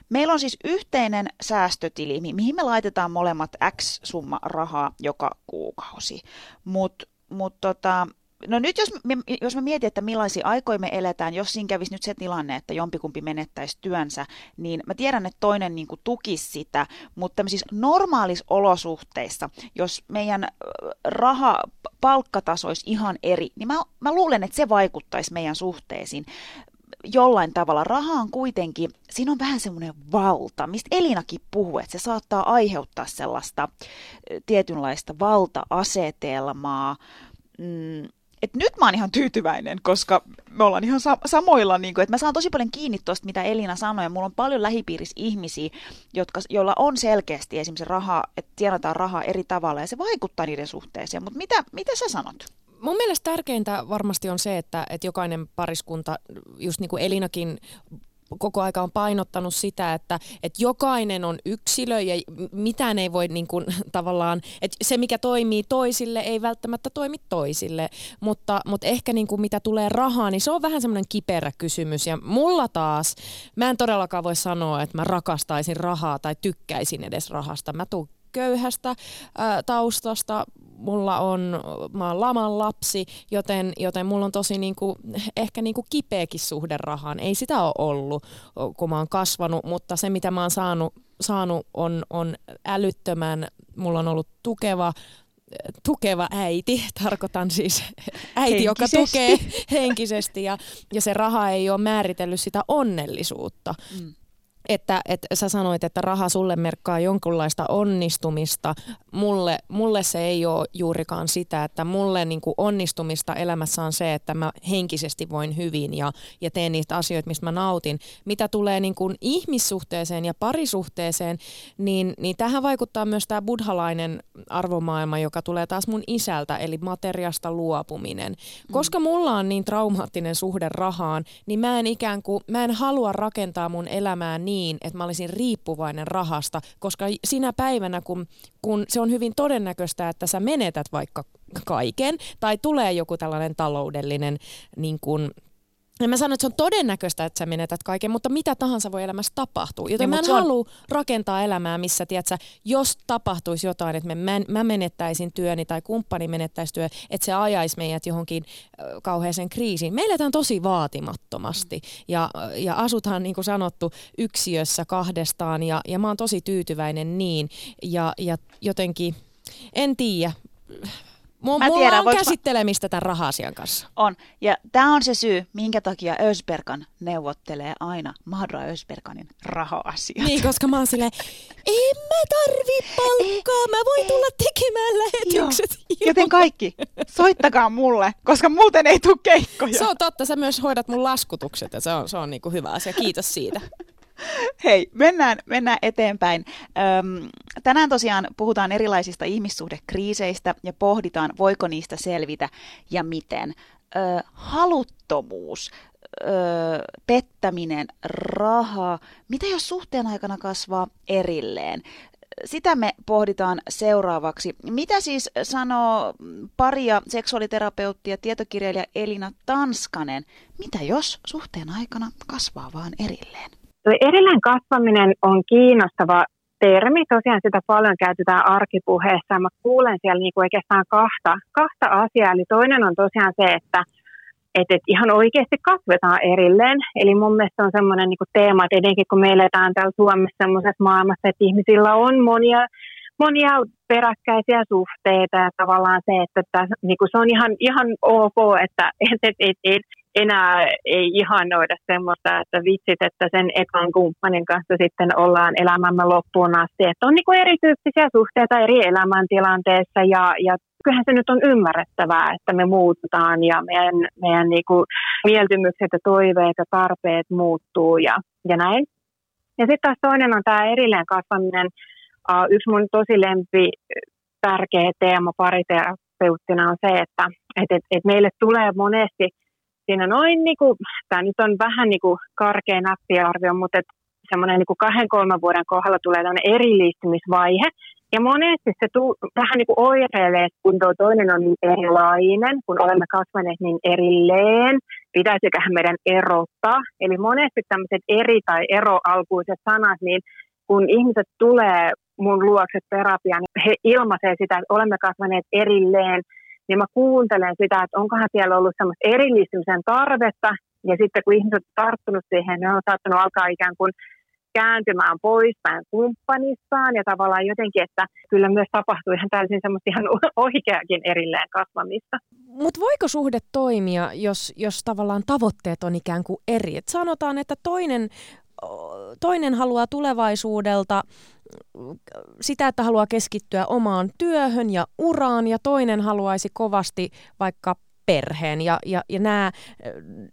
Meillä on siis yhteinen säästötili, mihin me laitetaan molemmat X summa rahaa joka kuukausi. Mutta mut tota, No nyt jos me, jos me mietin, että millaisia aikoja me eletään, jos siinä kävisi nyt se tilanne, että jompikumpi menettäisi työnsä, niin mä tiedän, että toinen niin kuin tukisi sitä, mutta tämmöisissä normaalissa olosuhteissa, jos meidän raha, palkkataso olisi ihan eri, niin mä, mä luulen, että se vaikuttaisi meidän suhteisiin jollain tavalla. Raha on kuitenkin, siinä on vähän semmoinen valta, mistä Elinakin puhuu, että se saattaa aiheuttaa sellaista tietynlaista valta-asetelmaa. Mm, et nyt mä oon ihan tyytyväinen, koska me ollaan ihan sa- samoilla, niin kuin, että mä saan tosi paljon kiinni tuosta, mitä Elina sanoi, ja mulla on paljon lähipiirissä ihmisiä, jotka, joilla on selkeästi esimerkiksi rahaa, että tienataan rahaa eri tavalla, ja se vaikuttaa niiden suhteeseen, mutta mitä, mitä sä sanot? mun mielestä tärkeintä varmasti on se, että, että jokainen pariskunta, just niin kuin Elinakin koko aika on painottanut sitä, että, että jokainen on yksilö ja mitään ei voi niin kuin, tavallaan, että se mikä toimii toisille ei välttämättä toimi toisille, mutta, mutta ehkä niin kuin mitä tulee rahaan, niin se on vähän semmoinen kiperä kysymys ja mulla taas, mä en todellakaan voi sanoa, että mä rakastaisin rahaa tai tykkäisin edes rahasta. Mä tuun köyhästä ää, taustasta, mulla on, mä oon laman lapsi, joten, joten mulla on tosi niinku, ehkä niinku kipeäkin suhde rahaan. Ei sitä ole ollut, kun mä oon kasvanut, mutta se mitä mä oon saanut, saanut on, on älyttömän, mulla on ollut tukeva tukeva äiti, tarkoitan siis äiti, joka tukee henkisesti ja, ja se raha ei ole määritellyt sitä onnellisuutta. Mm että, että sä sanoit, että raha sulle merkkaa jonkunlaista onnistumista. Mulle, mulle se ei ole juurikaan sitä, että mulle niin kuin onnistumista elämässä on se, että mä henkisesti voin hyvin ja, ja teen niitä asioita, mistä mä nautin. Mitä tulee niin kuin ihmissuhteeseen ja parisuhteeseen, niin, niin tähän vaikuttaa myös tämä buddhalainen arvomaailma, joka tulee taas mun isältä, eli materiasta luopuminen. Mm. Koska mulla on niin traumaattinen suhde rahaan, niin mä en ikään kuin, mä en halua rakentaa mun elämää niin, niin, että mä olisin riippuvainen rahasta, koska sinä päivänä, kun, kun se on hyvin todennäköistä, että sä menetät vaikka kaiken, tai tulee joku tällainen taloudellinen niin kuin, en mä sano, että se on todennäköistä, että sä menetät kaiken, mutta mitä tahansa voi elämässä tapahtua. Joten niin, mä en on... halua rakentaa elämää, missä, tiedätkö, jos tapahtuisi jotain, että mä, mä menettäisin työni tai kumppani menettäisi työ, että se ajaisi meidät johonkin kauheeseen kriisiin. Me eletään tosi vaatimattomasti ja, ja asutaan, niin kuin sanottu, yksiössä kahdestaan ja, ja mä oon tosi tyytyväinen niin. Ja, ja jotenkin, en tiedä Mulla, mä tiedän, on käsittelemistä tämän raha-asian kanssa. On. Ja tämä on se syy, minkä takia Ösberkan neuvottelee aina Madra Ösberkanin raha-asiat. Niin, koska mä oon silleen, en mä tarvi palkkaa, mä voin tulla tekemään lähetykset. Joo. Joten kaikki, soittakaa mulle, koska muuten ei tule keikkoja. Se on totta, sä myös hoidat mun laskutukset ja se on, se on niinku hyvä asia. Kiitos siitä. Hei, mennään, mennään eteenpäin. Öm, tänään tosiaan puhutaan erilaisista ihmissuhdekriiseistä ja pohditaan, voiko niistä selvitä ja miten. Ö, haluttomuus, ö, pettäminen, raha, mitä jos suhteen aikana kasvaa erilleen? Sitä me pohditaan seuraavaksi. Mitä siis sanoo paria seksuaaliterapeutti ja tietokirjailija Elina Tanskanen? Mitä jos suhteen aikana kasvaa vaan erilleen? Erillään kasvaminen on kiinnostava termi. Tosiaan sitä paljon käytetään arkipuheessa. Mä kuulen siellä niinku oikeastaan kahta, kahta asiaa. Eli toinen on tosiaan se, että et, et ihan oikeasti kasvetaan erilleen. Eli mun mielestä on semmoinen niinku teema, että etenkin kun me eletään täällä Suomessa semmoisessa maailmassa, että ihmisillä on monia, monia peräkkäisiä suhteita ja tavallaan se, että tässä, niinku se on ihan, ihan ok, että et, et, et, et, enää ei ihannoida semmoista, että vitsit, että sen ekan kumppanin kanssa sitten ollaan elämämme loppuun asti. Että on niin erityyppisiä suhteita eri elämäntilanteissa ja, ja kyllähän se nyt on ymmärrettävää, että me muututaan ja meidän, meidän niin kuin mieltymykset ja toiveet ja tarpeet muuttuu ja, ja näin. Ja sitten taas toinen on tämä erilleen kasvaminen. Uh, yksi mun tosi lempi tärkeä teema pariterapeuttina on se, että et, et, et meille tulee monesti siinä noin, niin kuin, tämä nyt on vähän niin kuin karkea nappiarvio, mutta semmoinen niin kahden kolmen vuoden kohdalla tulee tämmöinen erillistymisvaihe. Ja monesti se tuu, vähän niin kuin oireilee, kun tuo toinen on niin erilainen, kun olemme kasvaneet niin erilleen, pitäisiköhän meidän erottaa. Eli monesti tämmöiset eri- tai eroalkuiset sanat, niin kun ihmiset tulee mun luokse terapiaan, niin he ilmaisee sitä, että olemme kasvaneet erilleen, niin mä kuuntelen sitä, että onkohan siellä ollut semmoista erillistymisen tarvetta, ja sitten kun ihmiset on tarttunut siihen, ne on saattanut alkaa ikään kuin kääntymään poispäin kumppanissaan ja tavallaan jotenkin, että kyllä myös tapahtuu ihan täysin semmoista ihan oikeakin erilleen kasvamista. Mutta voiko suhde toimia, jos, jos tavallaan tavoitteet on ikään kuin eri? Et sanotaan, että toinen, toinen haluaa tulevaisuudelta sitä, että haluaa keskittyä omaan työhön ja uraan ja toinen haluaisi kovasti vaikka perheen ja, ja, ja nämä,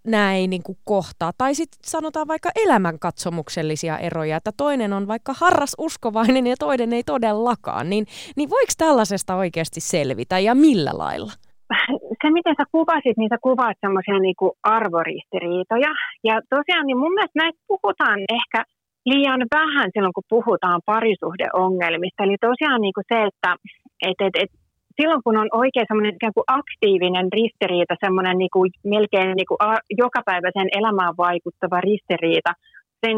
nämä ei niin kuin kohtaa. Tai sitten sanotaan vaikka elämänkatsomuksellisia eroja, että toinen on vaikka harras uskovainen ja toinen ei todellakaan. Niin, niin voiko tällaisesta oikeasti selvitä ja millä lailla? Se, miten sä kuvasit, niin sä kuvaat semmoisia niin arvoristiriitoja. Ja tosiaan, niin mun mielestä näistä puhutaan ehkä liian vähän silloin, kun puhutaan parisuhdeongelmista. Eli tosiaan niin kuin se, että et, et, et, silloin kun on oikein semmoinen ikään kuin aktiivinen ristiriita, semmoinen niin kuin melkein niin kuin jokapäiväisen elämään vaikuttava ristiriita sen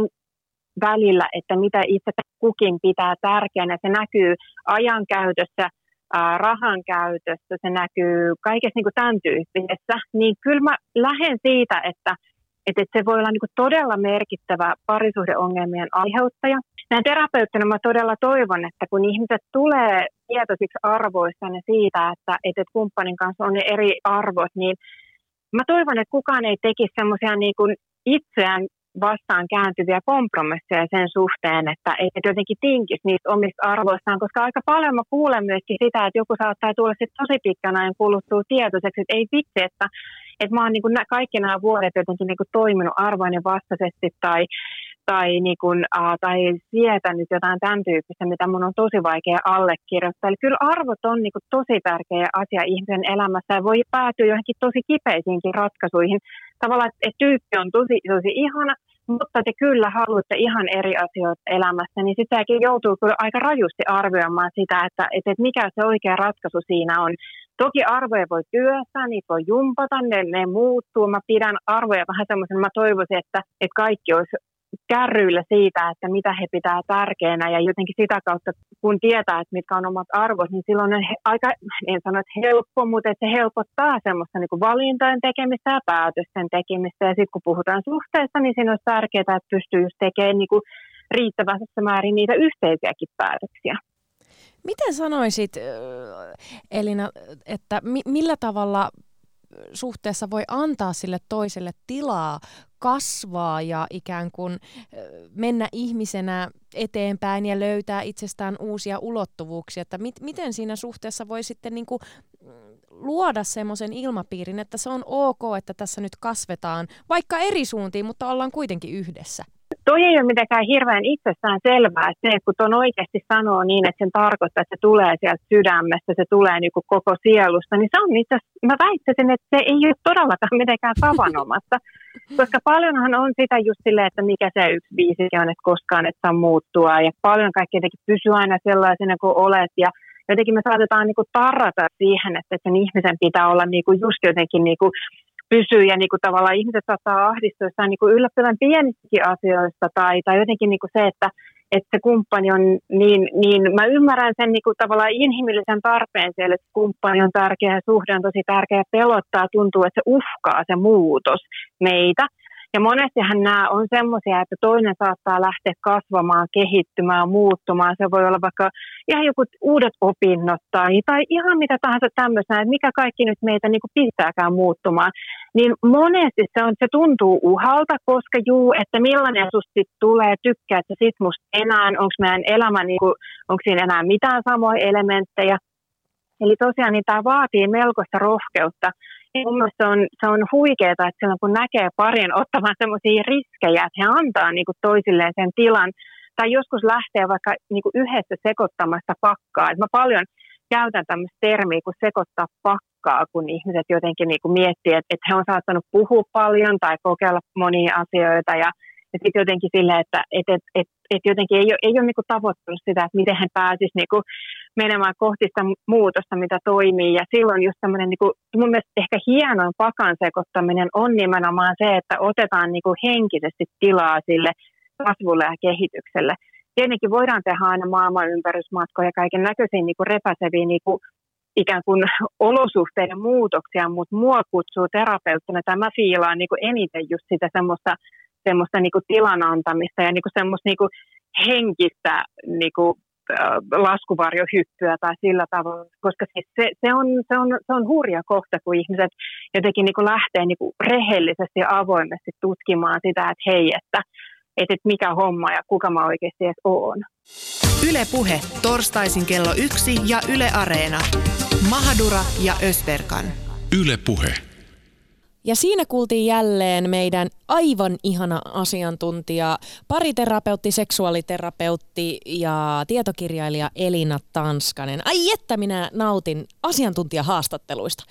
välillä, että mitä itse kukin pitää tärkeänä. Se näkyy ajankäytössä, rahan käytössä, se näkyy kaikessa niin kuin tämän tyyppisessä. Niin kyllä mä lähden siitä, että – että, se voi olla niin kuin todella merkittävä parisuhdeongelmien aiheuttaja. Näin terapeuttina mä todella toivon, että kun ihmiset tulee tietoisiksi arvoista ja siitä, että, että kumppanin kanssa on ne eri arvot, niin mä toivon, että kukaan ei tekisi semmoisia niin kuin itseään vastaan kääntyviä kompromisseja sen suhteen, että ei jotenkin tinkisi niistä omista arvoistaan, koska aika paljon mä kuulen myöskin sitä, että joku saattaa tulla sitten tosi pitkän ajan kuluttua tietoiseksi, että ei vitsi, että, että mä oon niin kuin kaikki nämä vuodet jotenkin niin kuin toiminut arvoinen vastaisesti tai, tai, niin kuin, uh, tai sietänyt jotain tämän tyyppistä, mitä mun on tosi vaikea allekirjoittaa. Eli kyllä arvot on niin kuin tosi tärkeä asia ihmisen elämässä ja voi päätyä johonkin tosi kipeisiinkin ratkaisuihin. Tavallaan, että tyyppi on tosi, tosi ihana, mutta te kyllä haluatte ihan eri asioita elämässä, niin sitäkin joutuu kyllä aika rajusti arvioimaan sitä, että, että mikä se oikea ratkaisu siinä on. Toki arvoja voi työstää, niitä voi jumpata, ne, ne muuttuu. Mä pidän arvoja vähän semmoisen, mä toivoisin, että, että kaikki olisi kärryillä siitä, että mitä he pitää tärkeänä ja jotenkin sitä kautta, kun tietää, että mitkä on omat arvot, niin silloin on aika, en sano, että helppo, mutta että se helpottaa semmoista niin kuin valintojen tekemistä ja päätösten tekemistä ja sitten kun puhutaan suhteesta, niin siinä olisi tärkeää, että pystyy just tekemään niin kuin riittävässä määrin niitä yhteisiäkin päätöksiä. Miten sanoisit, Elina, että millä tavalla suhteessa voi antaa sille toiselle tilaa kasvaa ja ikään kuin mennä ihmisenä eteenpäin ja löytää itsestään uusia ulottuvuuksia, että mit, miten siinä suhteessa voi sitten niin kuin mm, luoda semmoisen ilmapiirin, että se on ok, että tässä nyt kasvetaan, vaikka eri suuntiin, mutta ollaan kuitenkin yhdessä toi ei ole mitenkään hirveän itsestään selvää, että se, kun tuon oikeasti sanoo niin, että sen tarkoittaa, että se tulee sieltä sydämestä, se tulee niin kuin koko sielusta, niin se on itse mä väittäisin, että se ei ole todellakaan mitenkään tavanomassa. Koska paljonhan on sitä just silleen, että mikä se yksi biisi on, että koskaan et saa muuttua, ja paljon kaikki jotenkin pysyy aina sellaisena kuin olet, ja jotenkin me saatetaan niin kuin tarrata siihen, että sen ihmisen pitää olla niin kuin just jotenkin niin kuin pysyy ja niin kuin tavallaan ihmiset saattaa ahdistua jossain niin kuin yllättävän pienistäkin asioista tai, tai jotenkin niin kuin se, että, että se kumppani on niin, niin mä ymmärrän sen niin kuin tavallaan inhimillisen tarpeen siellä, että kumppani on tärkeä ja suhde on tosi tärkeä pelottaa, tuntuu, että se uhkaa se muutos meitä. Ja monestihan nämä on semmoisia, että toinen saattaa lähteä kasvamaan, kehittymään, muuttumaan. Se voi olla vaikka ihan joku uudet opinnot tai, tai ihan mitä tahansa tämmöistä, että mikä kaikki nyt meitä niin kuin pistääkään muuttumaan. Niin monesti se, on, se tuntuu uhalta, koska juu, että millainen susta tulee, tykkää, että sit musta enää, onko meidän elämä, niin kuin, onko siinä enää mitään samoja elementtejä. Eli tosiaan niin tämä vaatii melkoista rohkeutta. Se on, se on huikeaa, että silloin kun näkee parin ottamaan sellaisia riskejä, että he antaa niin kuin toisilleen sen tilan, tai joskus lähtee vaikka niin kuin yhdessä sekoittamasta pakkaa. Et mä paljon käytän tämmöistä termiä kuin sekoittaa pakkaa, kun ihmiset jotenkin niin kuin miettii, että, että he on saattanut puhua paljon tai kokeilla monia asioita ja ja sitten jotenkin sille, että et, et, et, et jotenkin ei ole, ei ole niinku tavoittanut sitä, että miten hän pääsisi niinku menemään kohti sitä muutosta, mitä toimii. Ja silloin just tämmöinen, niinku, mun mielestä ehkä hienoin pakan sekoittaminen on nimenomaan se, että otetaan niinku henkisesti tilaa sille kasvulle ja kehitykselle. Tietenkin voidaan tehdä aina maailman ympärysmatkoja ja kaiken näköisiä niinku repäseviä niinku, ikään kuin olosuhteiden muutoksia, mutta mua kutsuu terapeuttina, tämä fiilaan niin kuin eniten just sitä semmoista semmoista niin kuin tilan antamista ja niin kuin semmoista niin kuin henkistä niin kuin, laskuvarjohyppyä tai sillä tavalla, koska siis se, se, on, se, on, se on hurja kohta, kun ihmiset jotenkin niin kuin lähtee niin kuin rehellisesti ja avoimesti tutkimaan sitä, että hei, että, että, että mikä homma ja kuka mä oikeasti edes oon. Yle Puhe, torstaisin kello yksi ja Yle Areena. Mahadura ja Ösberkan. Yle Puhe. Ja siinä kuultiin jälleen meidän aivan ihana asiantuntija, pariterapeutti, seksuaaliterapeutti ja tietokirjailija Elina Tanskanen. Ai että minä nautin asiantuntijahaastatteluista.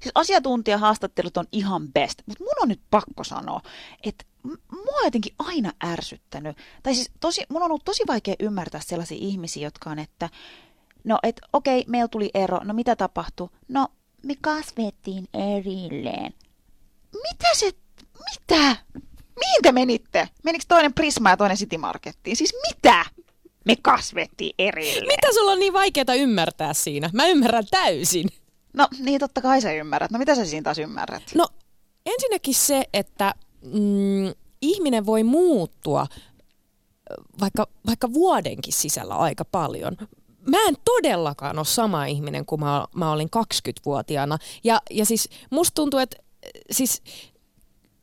Siis asiantuntijahaastattelut on ihan best, mutta mun on nyt pakko sanoa, että mua on jotenkin aina ärsyttänyt. Tai siis tosi, mun on ollut tosi vaikea ymmärtää sellaisia ihmisiä, jotka on, että no et okei, meillä tuli ero, no mitä tapahtui? No me kasvettiin erilleen mitä se, mitä? Mihin te menitte? Menikö toinen Prisma ja toinen City Markettiin? Siis mitä? Me kasvettiin erilleen. Mitä sulla on niin vaikeaa ymmärtää siinä? Mä ymmärrän täysin. No niin, totta kai sä ymmärrät. No mitä sä siinä taas ymmärrät? No ensinnäkin se, että mm, ihminen voi muuttua vaikka, vaikka vuodenkin sisällä aika paljon mä en todellakaan ole sama ihminen kuin mä, mä olin 20-vuotiaana. Ja, ja siis musta tuntuu, että siis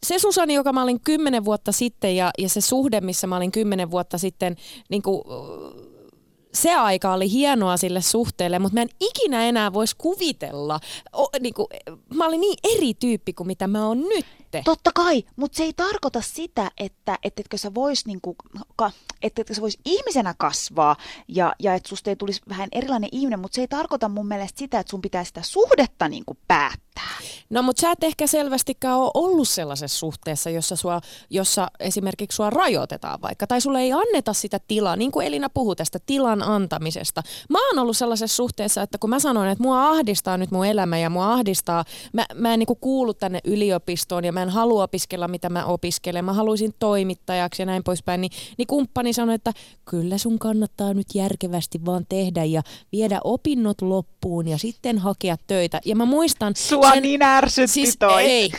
se Susani, joka mä olin kymmenen vuotta sitten ja, ja se suhde, missä mä olin kymmenen vuotta sitten, niin kuin, se aika oli hienoa sille suhteelle, mutta mä en ikinä enää voisi kuvitella. O, niin kuin, mä olin niin eri tyyppi kuin mitä mä oon nyt sitten. Totta kai, mutta se ei tarkoita sitä, että ettetkö sä vois, niinku, ka, ettetkö sä vois ihmisenä kasvaa ja, ja että susta ei tulisi vähän erilainen ihminen, mutta se ei tarkoita mun mielestä sitä, että sun pitää sitä suhdetta niinku päättää. No mutta sä et ehkä selvästikään ole ollut sellaisessa suhteessa, jossa, sua, jossa esimerkiksi sua rajoitetaan vaikka, tai sulle ei anneta sitä tilaa, niin kuin Elina puhui tästä tilan antamisesta. Mä oon ollut sellaisessa suhteessa, että kun mä sanoin, että mua ahdistaa nyt mun elämä ja mua ahdistaa, mä, mä en niin kuulu tänne yliopistoon ja mä en halua opiskella, mitä mä opiskelen, mä haluaisin toimittajaksi ja näin poispäin, niin, niin kumppani sanoi, että kyllä sun kannattaa nyt järkevästi vaan tehdä ja viedä opinnot loppuun ja sitten hakea töitä. Ja mä muistan... Sua sen, niin ärsytti siis toi. Ei,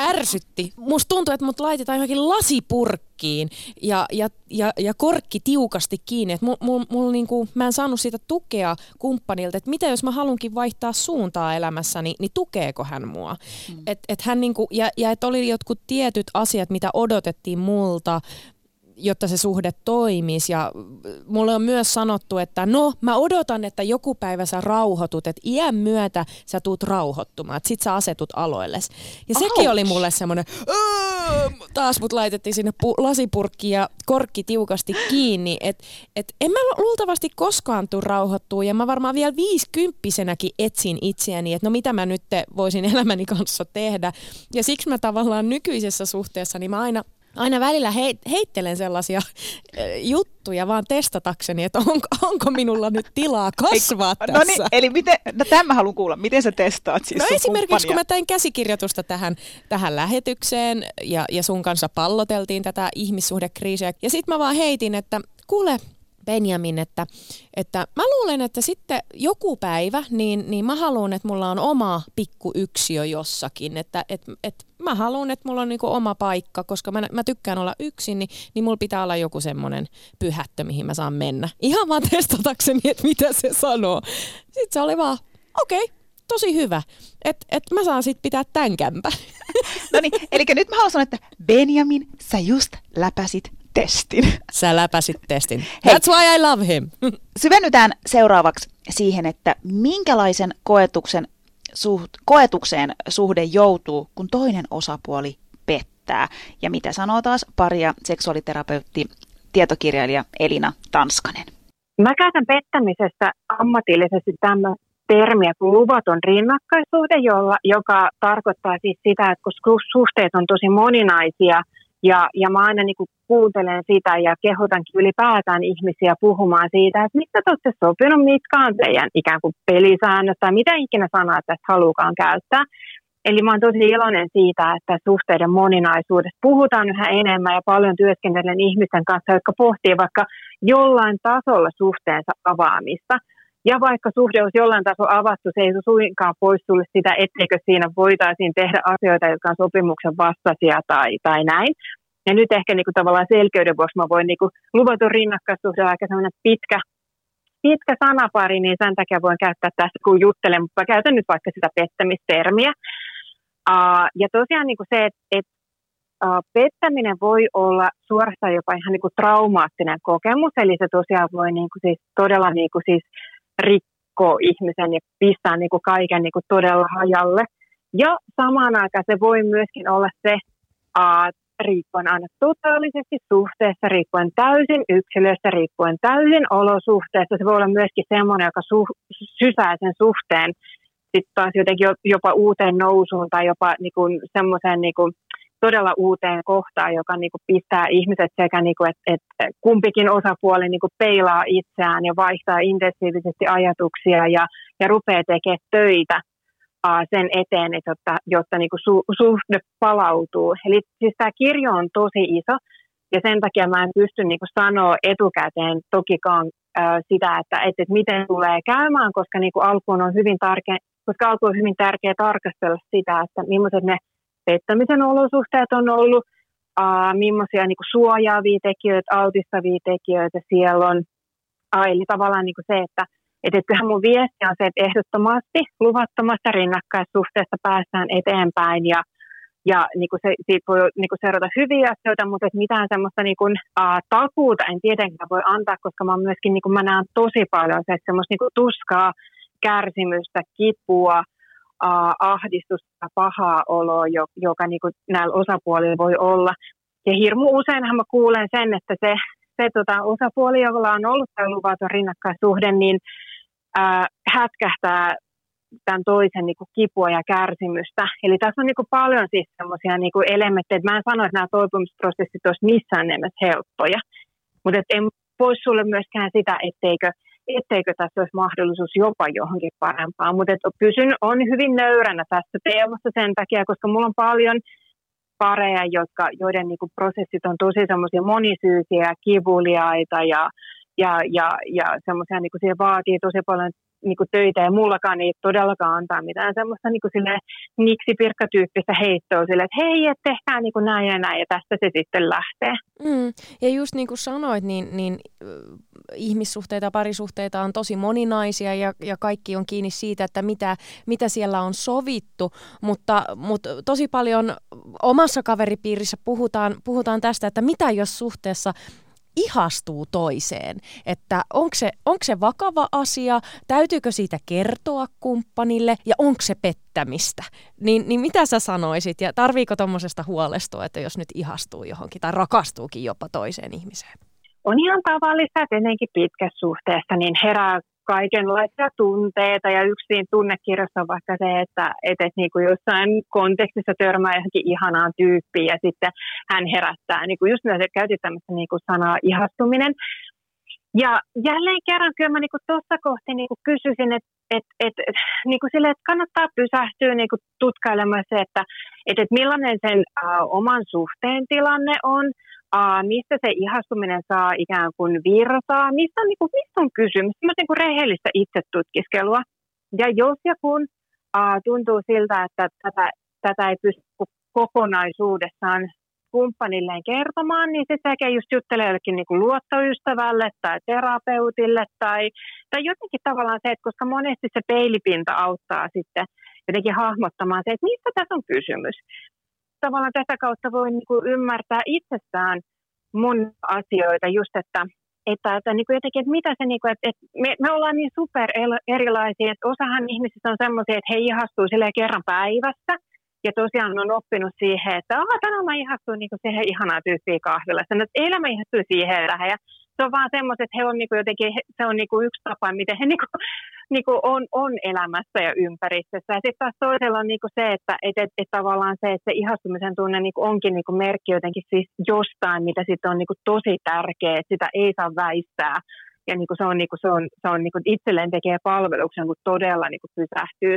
ärsytti. Musta tuntuu, että mut laitetaan johonkin lasipurkkiin ja, ja, ja, ja korkki tiukasti kiinni. Et mul, mul, mul niinku, mä en saanut siitä tukea kumppanilta, että mitä jos mä halunkin vaihtaa suuntaa elämässäni, niin tukeeko hän mua? Mm. Et, et hän niinku, ja, ja että oli jotkut tietyt asiat, mitä odotettiin multa, jotta se suhde toimisi. Ja mulle on myös sanottu, että no mä odotan, että joku päivä sä rauhoitut, että iän myötä sä tuut rauhoittumaan, että sit sä asetut aloilles. Ja Ouch. sekin oli mulle semmoinen, taas mut laitettiin sinne pu- lasipurkki ja korkki tiukasti kiinni, että et en mä luultavasti koskaan tuu rauhoittua ja mä varmaan vielä viisikymppisenäkin etsin itseäni, että no mitä mä nyt voisin elämäni kanssa tehdä. Ja siksi mä tavallaan nykyisessä suhteessa, niin mä aina aina välillä heit, heittelen sellaisia juttuja vaan testatakseni, että onko, onko minulla nyt tilaa kasvaa tässä. No niin, eli miten, no tämän mä haluan kuulla, miten sä testaat siis No esimerkiksi kumppania? kun mä tein käsikirjoitusta tähän, tähän lähetykseen ja, ja sun kanssa palloteltiin tätä ihmissuhdekriisiä ja sitten mä vaan heitin, että kuule Benjamin, että, että mä luulen, että sitten joku päivä, niin, niin mä haluan, että mulla on oma pikku yksiö jossakin, että et, et mä haluan, että mulla on niinku oma paikka, koska mä, mä tykkään olla yksin, niin, niin mulla pitää olla joku semmoinen pyhättö, mihin mä saan mennä. Ihan vaan testatakseni, että mitä se sanoo. Sitten se oli vaan, okei, okay, tosi hyvä, että et mä saan sitten pitää tämän kämpän. No niin, eli nyt mä haluan sanoa, että Benjamin, sä just läpäsit testin. Sä läpäsit testin. Hei. That's why I love him. Syvennytään seuraavaksi siihen, että minkälaisen koetuksen suht, koetukseen suhde joutuu, kun toinen osapuoli pettää. Ja mitä sanoo taas paria seksuaaliterapeutti, tietokirjailija Elina Tanskanen. Mä käytän pettämisessä ammatillisesti tämmöistä termiä kuin luvaton rinnakkaisuhde, jolla, joka tarkoittaa siis sitä, että kun suhteet on tosi moninaisia – ja, ja mä aina niin kuuntelen sitä ja kehotankin ylipäätään ihmisiä puhumaan siitä, että mistä te olette sopinut, mitkä on teidän ikään kuin pelisäännöt tai mitä ikinä sanaa tästä halukaan käyttää. Eli mä oon tosi iloinen siitä, että suhteiden moninaisuudesta puhutaan yhä enemmän ja paljon työskentelen ihmisten kanssa, jotka pohtii vaikka jollain tasolla suhteensa avaamista. Ja vaikka suhde olisi jollain tasolla avattu, se ei suinkaan pois sulle sitä, etteikö siinä voitaisiin tehdä asioita, jotka on sopimuksen vastaisia tai, tai näin. Ja nyt ehkä niin kuin tavallaan selkeyden vuoksi mä voin niin kuin luvatun rinnakkaisuhde aika sellainen pitkä, pitkä sanapari, niin sen takia voin käyttää tässä, kun juttelen, mutta käytän nyt vaikka sitä pettämistermiä. Uh, ja tosiaan niin kuin se, että et, uh, pettäminen voi olla suorastaan jopa ihan niin kuin traumaattinen kokemus, eli se tosiaan voi niin kuin siis todella niin kuin siis rikkoo ihmisen ja pistää niin kuin kaiken niin kuin todella hajalle. Ja samaan aikaan se voi myöskin olla se, uh, riippuen aina totaalisesti suhteessa, riippuen täysin yksilöstä, riippuen täysin olosuhteesta. Se voi olla myöskin semmoinen, joka su- sysää sen suhteen sitten taas jotenkin jopa uuteen nousuun tai jopa niin semmoiseen niin todella uuteen kohtaan, joka niin kuin pistää ihmiset sekä, niin kuin, että, että kumpikin osapuoli niin kuin peilaa itseään ja vaihtaa intensiivisesti ajatuksia ja, ja rupeaa tekemään töitä sen eteen, että jotta, jotta niin kuin su, suhde palautuu. Eli siis tämä kirjo on tosi iso ja sen takia mä en pysty niin kuin sanoa etukäteen tokikaan uh, sitä, että, että, että miten tulee käymään, koska niin kuin alkuun on hyvin tärkeä, koska alkuun on hyvin tärkeää tarkastella sitä, että millaiset ne pettämisen olosuhteet on ollut, uh, millaisia niin kuin suojaavia tekijöitä, autistavia tekijöitä siellä on. Uh, eli tavallaan niin kuin se, että et, et kyllähän mun viesti on se, että ehdottomasti luvattomasta rinnakkaissuhteesta päästään eteenpäin ja, ja niin kuin se, siitä voi niin kuin seurata hyviä asioita, mutta et mitään semmoista niin kuin, uh, takuuta en tietenkään voi antaa, koska mä myöskin niin kuin mä näen tosi paljon se, että semmoista niin kuin tuskaa, kärsimystä, kipua, ahdistusta, pahaa oloa, joka niin kuin näillä osapuolilla voi olla. Ja hirmu useinhan mä kuulen sen, että se, se tota, osapuoli, jolla on ollut tämä luvaton rinnakkaisuhde, niin ää, hätkähtää tämän toisen niin kuin kipua ja kärsimystä. Eli tässä on niin kuin paljon siis sellaisia niin kuin elementtejä, mä en sano, että nämä toipumisprosessit olisi missään nimessä helppoja, mutta en pois sulle myöskään sitä, etteikö, etteikö tässä olisi mahdollisuus jopa johonkin parempaan. Mutta pysyn, on hyvin nöyränä tässä teemassa sen takia, koska mulla on paljon pareja, jotka, joiden niin kuin prosessit on tosi semmoisia monisyisiä kivuliaita ja, ja, ja, ja semmoisia niin kuin vaatii tosi paljon niin kuin töitä ja mullakaan ei todellakaan antaa mitään semmoista niin kuin sille niksi pirkkatyyppistä heittoa sille, että hei, että tehkää niin kuin näin ja näin ja tästä se sitten lähtee. Mm. Ja just niin kuin sanoit, niin, niin ihmissuhteita ja parisuhteita on tosi moninaisia ja, ja kaikki on kiinni siitä, että mitä, mitä siellä on sovittu, mutta, mutta tosi paljon omassa kaveripiirissä puhutaan, puhutaan tästä, että mitä jos suhteessa ihastuu toiseen. Että onko se, onko se vakava asia, täytyykö siitä kertoa kumppanille ja onko se pettämistä. Niin, niin mitä sä sanoisit ja tarviiko tuommoisesta huolestua, että jos nyt ihastuu johonkin tai rakastuukin jopa toiseen ihmiseen? On ihan tavallista, että ennenkin pitkässä suhteessa niin herää kaikenlaisia tunteita. Ja yksi siinä tunnekirjassa on vaikka se, että, että, että niin kuin jossain kontekstissa törmää johonkin ihanaan tyyppiin ja sitten hän herättää, niin kuin just myös käytit tämmöistä niin kuin sanaa ihastuminen. Ja jälleen kerran kyllä mä niin tuossa kohti niin kuin kysyisin, että et, et, et, niin kuin sille, että kannattaa pysähtyä niin kuin tutkailemaan se, että et, et millainen sen uh, oman suhteen tilanne on – uh, mistä se ihastuminen saa ikään kuin virtaa, mistä on, niin kuin, mistä on kysymys, niin kuin rehellistä itsetutkiskelua. Ja jos ja kun uh, tuntuu siltä, että tätä, tätä ei pysty kokonaisuudessaan kumppanilleen kertomaan, niin se sekä just juttelee jollekin niin luottoystävälle tai terapeutille tai, tai jotenkin tavallaan se, että koska monesti se peilipinta auttaa sitten jotenkin hahmottamaan se, että mistä tässä on kysymys. Tavallaan tätä kautta voi niin kuin ymmärtää itsestään mun asioita just, että että, että niin kuin jotenkin, että mitä se, niin kuin, että, että me, me ollaan niin super erilaisia, että osahan ihmisistä on semmoisia, että he ihastuu kerran päivässä, ja tosiaan on oppinut siihen, että tänään mä ihastuin niin kuin siihen ihanaa tyyppiä kahvilassa. No, eilen mä ihastuin siihen. Ja se on vaan semmoiset, että he on niin kuin jotenkin, se on niin kuin yksi tapa, miten he niin kuin, niin kuin on, on elämässä ja ympäristössä. Ja sitten taas toisella on niin kuin se, että et, et, et tavallaan se, että se ihastumisen tunne niin kuin onkin niin kuin merkki jotenkin siis jostain, mitä sitten on niin kuin tosi tärkeä, että sitä ei saa väistää. Ja niin kuin se on, niin kuin, se on, se on niin kuin itselleen tekee palveluksen, kun todella niin kuin pysähtyy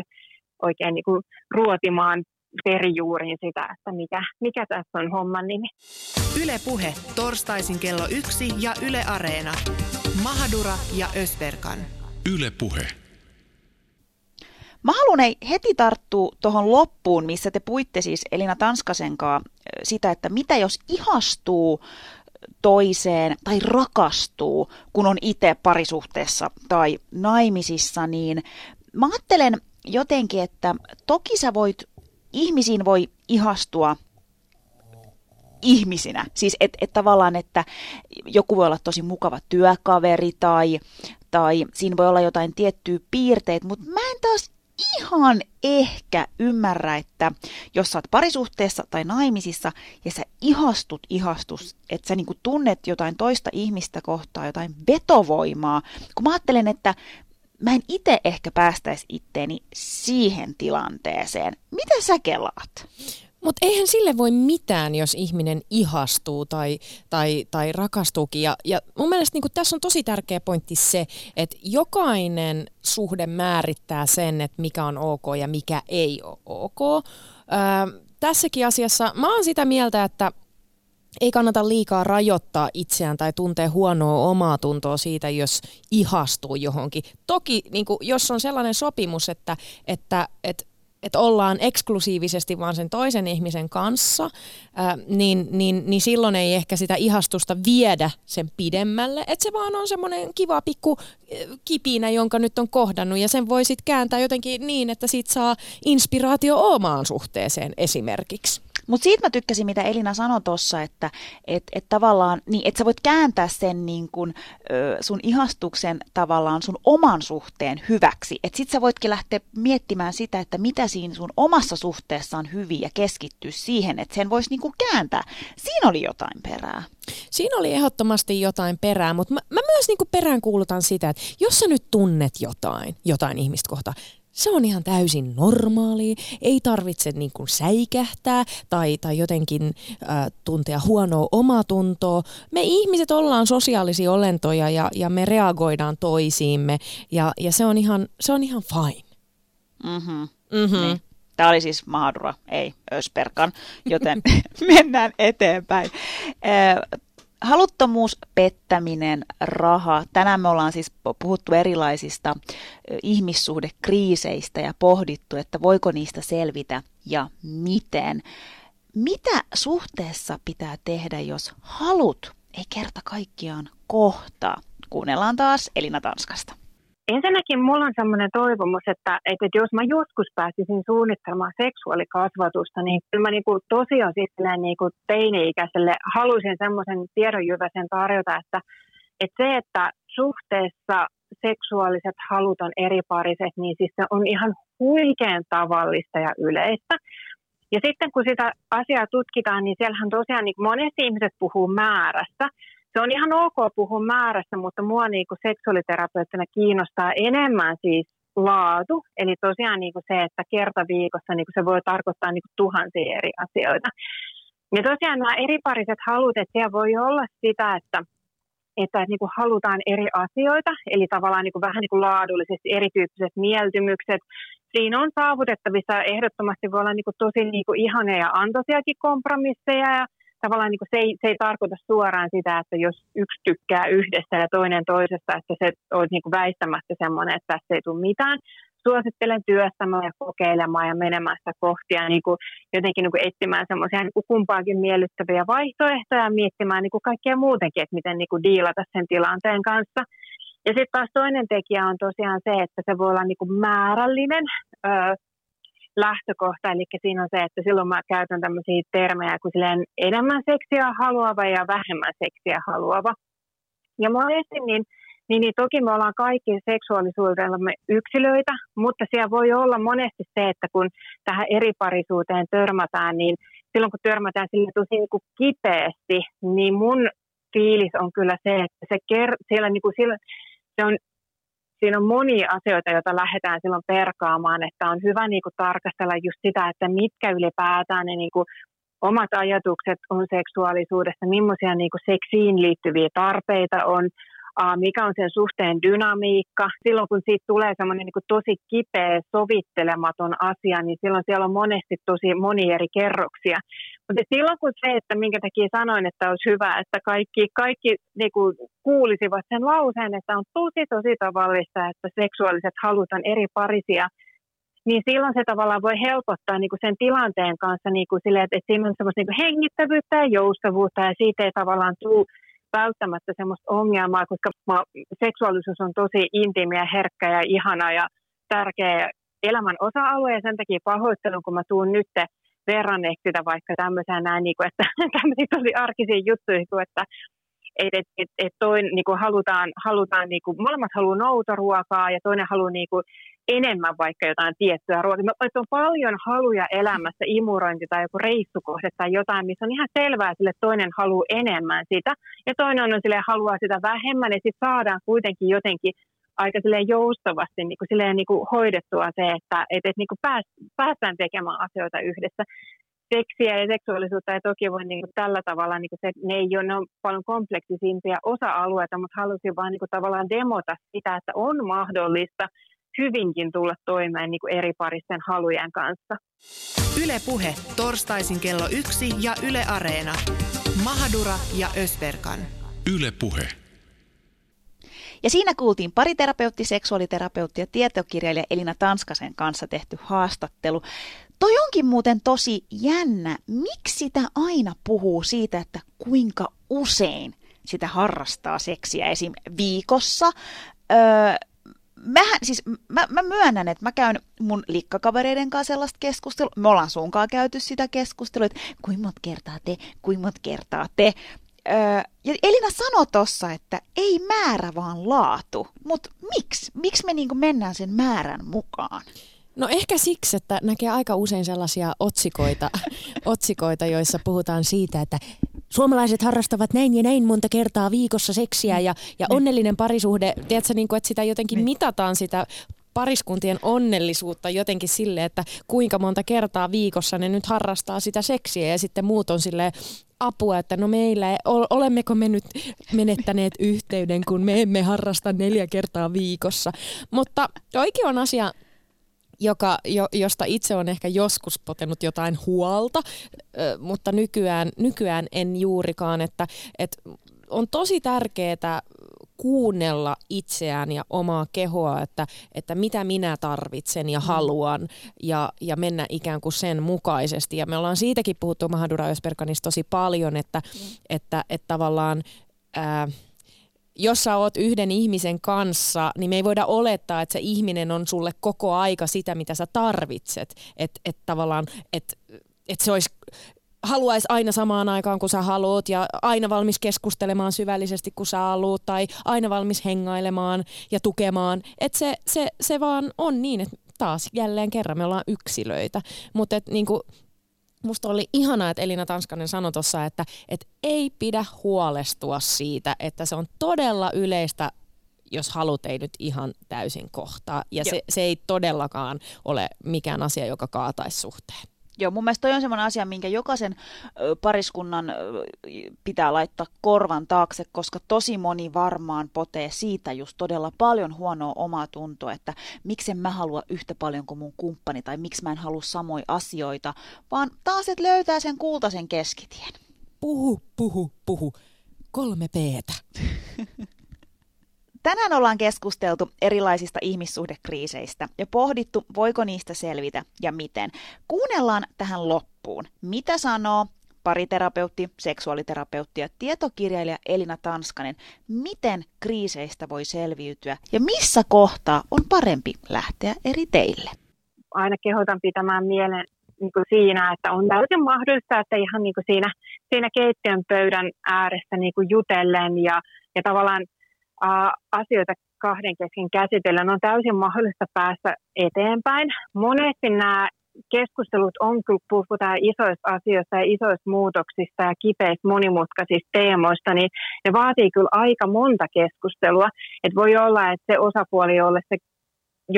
oikein niin kuin ruotimaan perijuuriin sitä, että mikä, mikä tässä on homman nimi. Yle Puhe, torstaisin kello yksi ja Yle Areena. Mahadura ja Ösberkan. Yle Puhe. Mä haluan ei heti tarttua tuohon loppuun, missä te puitte siis Elina Tanskasenkaa sitä, että mitä jos ihastuu toiseen tai rakastuu, kun on itse parisuhteessa tai naimisissa, niin mä ajattelen jotenkin, että toki sä voit ihmisiin voi ihastua ihmisinä. Siis että et tavallaan, että joku voi olla tosi mukava työkaveri tai, tai siinä voi olla jotain tiettyä piirteitä, mutta mä en taas ihan ehkä ymmärrä, että jos sä oot parisuhteessa tai naimisissa ja sä ihastut ihastus, että sä niinku tunnet jotain toista ihmistä kohtaa, jotain vetovoimaa, kun mä ajattelen, että mä en itse ehkä päästäisi itteeni siihen tilanteeseen. Mitä sä kelaat? Mutta eihän sille voi mitään, jos ihminen ihastuu tai, tai, tai rakastuukin. Ja, ja mun mielestä niin tässä on tosi tärkeä pointti se, että jokainen suhde määrittää sen, että mikä on ok ja mikä ei ole ok. Öö, tässäkin asiassa mä oon sitä mieltä, että ei kannata liikaa rajoittaa itseään tai tuntee huonoa omaa tuntoa siitä, jos ihastuu johonkin. Toki niin kuin, jos on sellainen sopimus, että, että, että että ollaan eksklusiivisesti vaan sen toisen ihmisen kanssa, ää, niin, niin, niin silloin ei ehkä sitä ihastusta viedä sen pidemmälle. Että se vaan on semmoinen kiva pikku kipinä, jonka nyt on kohdannut ja sen voi sitten kääntää jotenkin niin, että siitä saa inspiraatio omaan suhteeseen esimerkiksi. Mutta siitä mä tykkäsin, mitä Elina sanoi tuossa, että et, et tavallaan, niin, että sä voit kääntää sen niin kun, sun ihastuksen tavallaan sun oman suhteen hyväksi. Että sit sä voitkin lähteä miettimään sitä, että mitä siinä sun omassa suhteessa on hyvin ja keskittyä siihen, että sen voisi niin kääntää. Siinä oli jotain perää. Siinä oli ehdottomasti jotain perää, mutta mä, mä myös niin perään kuulutan sitä, että jos sä nyt tunnet jotain, jotain ihmistä kohtaa, se on ihan täysin normaali, ei tarvitse niin kuin säikähtää tai, tai jotenkin äh, tuntea huonoa omatuntoa. Me ihmiset ollaan sosiaalisia olentoja ja, ja me reagoidaan toisiimme ja, ja se, on ihan, se on ihan fine. Mm-hmm. Mm-hmm. Niin. Tämä oli siis Maadura, ei Ösperkan, joten mennään eteenpäin. Äh, haluttomuus, pettäminen, raha. Tänään me ollaan siis puhuttu erilaisista ihmissuhdekriiseistä ja pohdittu, että voiko niistä selvitä ja miten. Mitä suhteessa pitää tehdä, jos halut ei kerta kaikkiaan kohtaa? Kuunnellaan taas Elina Tanskasta. Ensinnäkin mulla on sellainen toivomus, että, että jos mä joskus pääsisin suunnittelemaan seksuaalikasvatusta, niin kyllä mä niin kuin tosiaan sitten niin kuin teini-ikäiselle haluaisin semmoisen tiedonjyväsen tarjota, että, että se, että suhteessa seksuaaliset halut on eri pariset, niin siis se on ihan huikean tavallista ja yleistä. Ja sitten kun sitä asiaa tutkitaan, niin siellähän tosiaan niin monesti ihmiset puhuu määrästä, se on ihan ok puhua määrästä, mutta mua niin kuin seksuaaliterapeuttina kiinnostaa enemmän siis laatu. Eli tosiaan niin kuin se, että kerta viikossa niin kuin se voi tarkoittaa niin kuin tuhansia eri asioita. Ja tosiaan nämä eripariset halut, että siellä voi olla sitä, että, että niin kuin halutaan eri asioita, eli tavallaan niin kuin vähän niin kuin laadullisesti erityyppiset mieltymykset. Siinä on saavutettavissa ehdottomasti voi olla niin kuin tosi niin kuin ihania ja antoisiakin kompromisseja ja tavallaan niin kuin se, ei, se ei tarkoita suoraan sitä, että jos yksi tykkää yhdestä ja toinen toisesta, että se olisi niin kuin väistämättä semmoinen, että tässä ei tule mitään. suosittelen työstämään ja kokeilemaan ja menemään sitä kohtia niin kuin jotenkin niin kuin etsimään semmoisia niin kumpaakin miellyttäviä vaihtoehtoja ja miettimään niin kuin kaikkea muutenkin, että miten niin kuin diilata sen tilanteen kanssa. Ja sitten taas toinen tekijä on tosiaan se, että se voi olla niin kuin määrällinen öö, lähtökohta, eli siinä on se, että silloin mä käytän tämmöisiä termejä kuin enemmän seksiä haluava ja vähemmän seksiä haluava. Ja monesti niin niin, niin toki me ollaan kaikki seksuaalisuudellamme yksilöitä, mutta siellä voi olla monesti se, että kun tähän eri parisuuteen törmätään, niin silloin kun törmätään sille tosi niin kuin kipeästi, niin mun fiilis on kyllä se, että se ker- siellä, niin kuin, siellä, se on, siinä on monia asioita, joita lähdetään silloin perkaamaan, että on hyvä niin kuin, tarkastella just sitä, että mitkä ylipäätään ne niin kuin, omat ajatukset on seksuaalisuudesta, millaisia niin kuin, seksiin liittyviä tarpeita on, mikä on sen suhteen dynamiikka. Silloin kun siitä tulee semmoinen niin tosi kipeä, sovittelematon asia, niin silloin siellä on monesti tosi moni eri kerroksia. Mutta silloin kun se, että minkä takia sanoin, että olisi hyvä, että kaikki, kaikki niin kuin kuulisivat sen lauseen, että on tosi tosi tavallista, että seksuaaliset halut on eri parisia, niin silloin se tavallaan voi helpottaa niin kuin sen tilanteen kanssa niin kuin sille, että, että siinä on semmoista niin kuin hengittävyyttä ja joustavuutta ja siitä ei tavallaan tule välttämättä semmoista ongelmaa, koska seksuaalisuus on tosi intiimiä, herkkä ja ihana ja tärkeä elämän osa-alue. Ja sen takia pahoittelun, kun mä tuun nyt verranneeksi sitä vaikka tämmöiseen näin, niin kuin, että tämmöisiä tosi arkisia juttuja, kuin, että et, et, et, et toin, niin kuin halutaan, halutaan niin kuin, molemmat haluaa noutoruokaa ja toinen haluaa niin kuin, enemmän vaikka jotain tiettyä ruokaa. Että on paljon haluja elämässä, imurointi tai joku reissukohde tai jotain, missä on ihan selvää, että toinen haluaa enemmän sitä ja toinen on sille haluaa sitä vähemmän ja sitten saadaan kuitenkin jotenkin aika joustavasti niin kuin silleen, niin kuin hoidettua se, että et, et, niin kuin pääs, päästään tekemään asioita yhdessä. Seksiä ja seksuaalisuutta ei toki voi niin kuin tällä tavalla, niin kuin se, ne ei ole, ne on paljon kompleksisimpia osa-alueita, mutta halusin vaan niin kuin tavallaan demota sitä, että on mahdollista hyvinkin tulla toimeen niin kuin eri paristen halujen kanssa. Yle Puhe, torstaisin kello yksi ja Yle Areena. Mahadura ja Ösberkan. Yle Puhe. Ja siinä kuultiin pariterapeutti, seksuaaliterapeutti ja tietokirjailija Elina Tanskasen kanssa tehty haastattelu. Toi onkin muuten tosi jännä. Miksi sitä aina puhuu siitä, että kuinka usein sitä harrastaa seksiä esim. viikossa? Öö, mähän, siis mä, mä myönnän, että mä käyn mun likkakavereiden kanssa sellaista keskustelua. Me ollaan sunkaan käyty sitä keskustelua, että kuinka monta kertaa te, kuinka monta kertaa te. Öö, ja Elina sanoi tossa, että ei määrä vaan laatu. Mutta miksi? Miksi me niinku mennään sen määrän mukaan? No ehkä siksi, että näkee aika usein sellaisia otsikoita, otsikoita joissa puhutaan siitä, että suomalaiset harrastavat näin ja näin monta kertaa viikossa seksiä ja, ja niin. onnellinen parisuhde, tiedätkö, niin kuin, että sitä jotenkin niin. mitataan sitä pariskuntien onnellisuutta jotenkin sille, että kuinka monta kertaa viikossa ne nyt harrastaa sitä seksiä ja sitten muut on sille apua, että no meillä, olemmeko me nyt menettäneet yhteyden, kun me emme harrasta neljä kertaa viikossa. Mutta oikein on asia, joka, jo, josta itse on ehkä joskus potenut jotain huolta, mutta nykyään, nykyään en juurikaan, että, että on tosi tärkeää kuunnella itseään ja omaa kehoa, että, että mitä minä tarvitsen ja mm. haluan ja, ja mennä ikään kuin sen mukaisesti. Ja me ollaan siitäkin puhuttu Mahadura Ösperkanissa tosi paljon, että, mm. että, että tavallaan... Ää, jos sä oot yhden ihmisen kanssa, niin me ei voida olettaa, että se ihminen on sulle koko aika sitä, mitä sä tarvitset. Että et tavallaan, että et se olisi haluaisi aina samaan aikaan, kun sä haluat ja aina valmis keskustelemaan syvällisesti, kun sä haluat tai aina valmis hengailemaan ja tukemaan. Että se, se, se vaan on niin, että taas jälleen kerran me ollaan yksilöitä. Mutta niinku, musta oli ihanaa, että Elina Tanskanen sanoi tuossa, että, että ei pidä huolestua siitä, että se on todella yleistä jos halut ei nyt ihan täysin kohtaa. Ja se, se ei todellakaan ole mikään asia, joka kaataisi suhteen. Joo, mun mielestä toi on semmoinen asia, minkä jokaisen pariskunnan pitää laittaa korvan taakse, koska tosi moni varmaan potee siitä just todella paljon huonoa omaa tuntoa, että miksi mä halua yhtä paljon kuin mun kumppani tai miksi mä en halua samoja asioita, vaan taas, että löytää sen kultaisen keskitien. Puhu, puhu, puhu. Kolme peetä. Tänään ollaan keskusteltu erilaisista ihmissuhdekriiseistä ja pohdittu, voiko niistä selvitä ja miten. Kuunnellaan tähän loppuun, mitä sanoo pariterapeutti, seksuaaliterapeutti ja tietokirjailija Elina Tanskanen, miten kriiseistä voi selviytyä ja missä kohtaa on parempi lähteä eri teille. Aina kehotan pitämään mielen niin kuin siinä, että on täysin mahdollista, että ihan niin kuin siinä, siinä keittiön pöydän ääressä niin kuin jutellen ja, ja tavallaan asioita kahden kesken käsitellen on täysin mahdollista päästä eteenpäin. Monesti nämä keskustelut on, kun puhutaan isoista asioista ja isoista muutoksista ja kipeistä monimutkaisista teemoista, niin ne vaatii kyllä aika monta keskustelua. Että voi olla, että se osapuoli, jolle se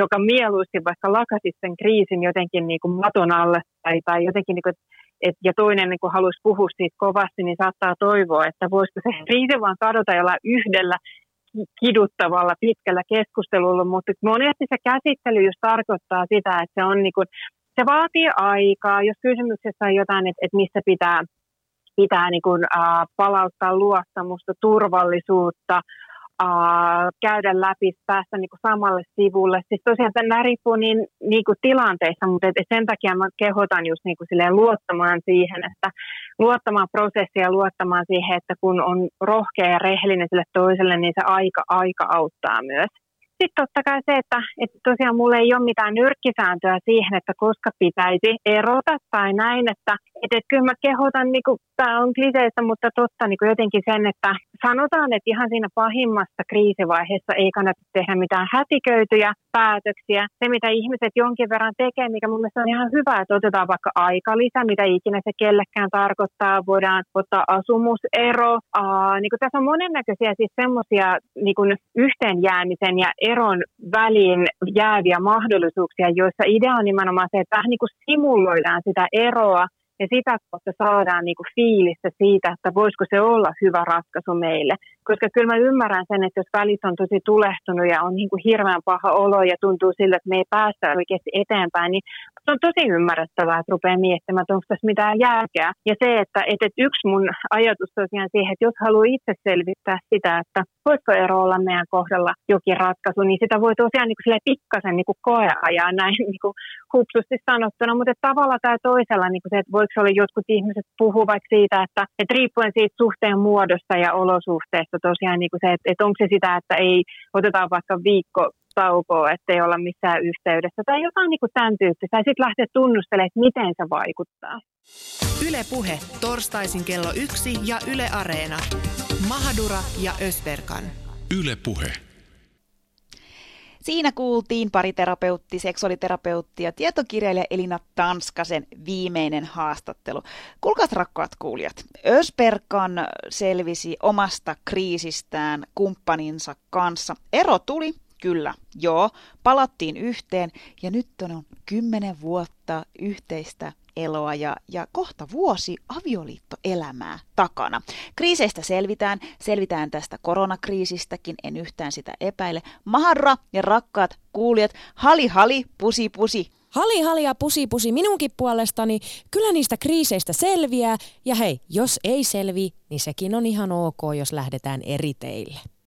joka mieluusti vaikka lakasisi sen kriisin jotenkin niin kuin maton alle tai, tai jotenkin, niin kuin, et, ja toinen niin kuin haluaisi puhua siitä kovasti, niin saattaa toivoa, että voisiko se kriisi vaan kadota jollain yhdellä kiduttavalla pitkällä keskustelulla, mutta monesti se käsittely just tarkoittaa sitä, että se on niin kuin, se vaatii aikaa, jos kysymyksessä on jotain, että, että missä pitää, pitää niin kuin, äh, palauttaa luottamusta, turvallisuutta, käydä läpi, päästä niin kuin samalle sivulle. Siis tosiaan tämä riippuu niin, niin kuin tilanteissa, mutta et sen takia mä kehotan just niin kuin luottamaan siihen, että luottamaan prosessia ja luottamaan siihen, että kun on rohkea ja rehellinen sille toiselle, niin se aika, aika auttaa myös. Sitten totta kai se, että, että tosiaan mulla ei ole mitään nyrkkisääntöä siihen, että koska pitäisi erota tai näin, että, että, että kyllä mä kehotan, niin tämä on kliseistä, mutta totta niin jotenkin sen, että sanotaan, että ihan siinä pahimmassa kriisivaiheessa ei kannata tehdä mitään hätiköityjä päätöksiä. Se, mitä ihmiset jonkin verran tekee, mikä mun mielestä on ihan hyvä, että otetaan vaikka lisä, mitä ikinä se kellekään tarkoittaa, voidaan ottaa asumusero. Aa, niin tässä on monennäköisiä siis semmoisia niin yhteenjäämisen ja eron väliin jääviä mahdollisuuksia, joissa idea on nimenomaan se, että vähän niin kuin simuloidaan sitä eroa ja sitä kautta saadaan niin kuin fiilistä siitä, että voisiko se olla hyvä ratkaisu meille. Koska kyllä mä ymmärrän sen, että jos välit on tosi tulehtunut ja on niin kuin hirveän paha olo ja tuntuu sillä, että me ei päästä oikeasti eteenpäin, niin se on tosi ymmärrettävää, että rupeaa miettimään, että onko tässä mitään järkeä. Ja se, että, että yksi mun ajatus tosiaan siihen, että jos haluaa itse selvittää sitä, että voisiko ero olla meidän kohdalla jokin ratkaisu, niin sitä voi tosiaan niin kuin pikkasen niin kuin koeajaa näin niin kuin hupsusti sanottuna, mutta tavalla tai toisella niin kuin se, että voiko olla jotkut ihmiset puhuu vaikka siitä, että, että riippuen siitä suhteen muodosta ja olosuhteesta tosiaan niin kuin se, että, että onko se sitä, että ei otetaan vaikka viikko taukoa, ettei olla missään yhteydessä tai jotain niin kuin tämän tyyppistä. Ja sitten lähteä tunnustelemaan, että miten se vaikuttaa. Yle Puhe, torstaisin kello yksi ja Yle Areena. Mahadura ja Ösberkan. Yle Puhe. Siinä kuultiin pariterapeutti, seksuaaliterapeutti ja tietokirjailija Elina Tanskasen viimeinen haastattelu. Kuulkaat rakkaat kuulijat, Ösperkan selvisi omasta kriisistään kumppaninsa kanssa. Ero tuli, Kyllä, joo, palattiin yhteen ja nyt on kymmenen vuotta yhteistä eloa ja, ja kohta vuosi avioliittoelämää takana. Kriiseistä selvitään, selvitään tästä koronakriisistäkin, en yhtään sitä epäile. Mahadra ja rakkaat kuulijat, hali hali, pusi pusi. Hali hali ja pusi pusi minunkin puolestani, kyllä niistä kriiseistä selviää. Ja hei, jos ei selvi, niin sekin on ihan ok, jos lähdetään eri teille.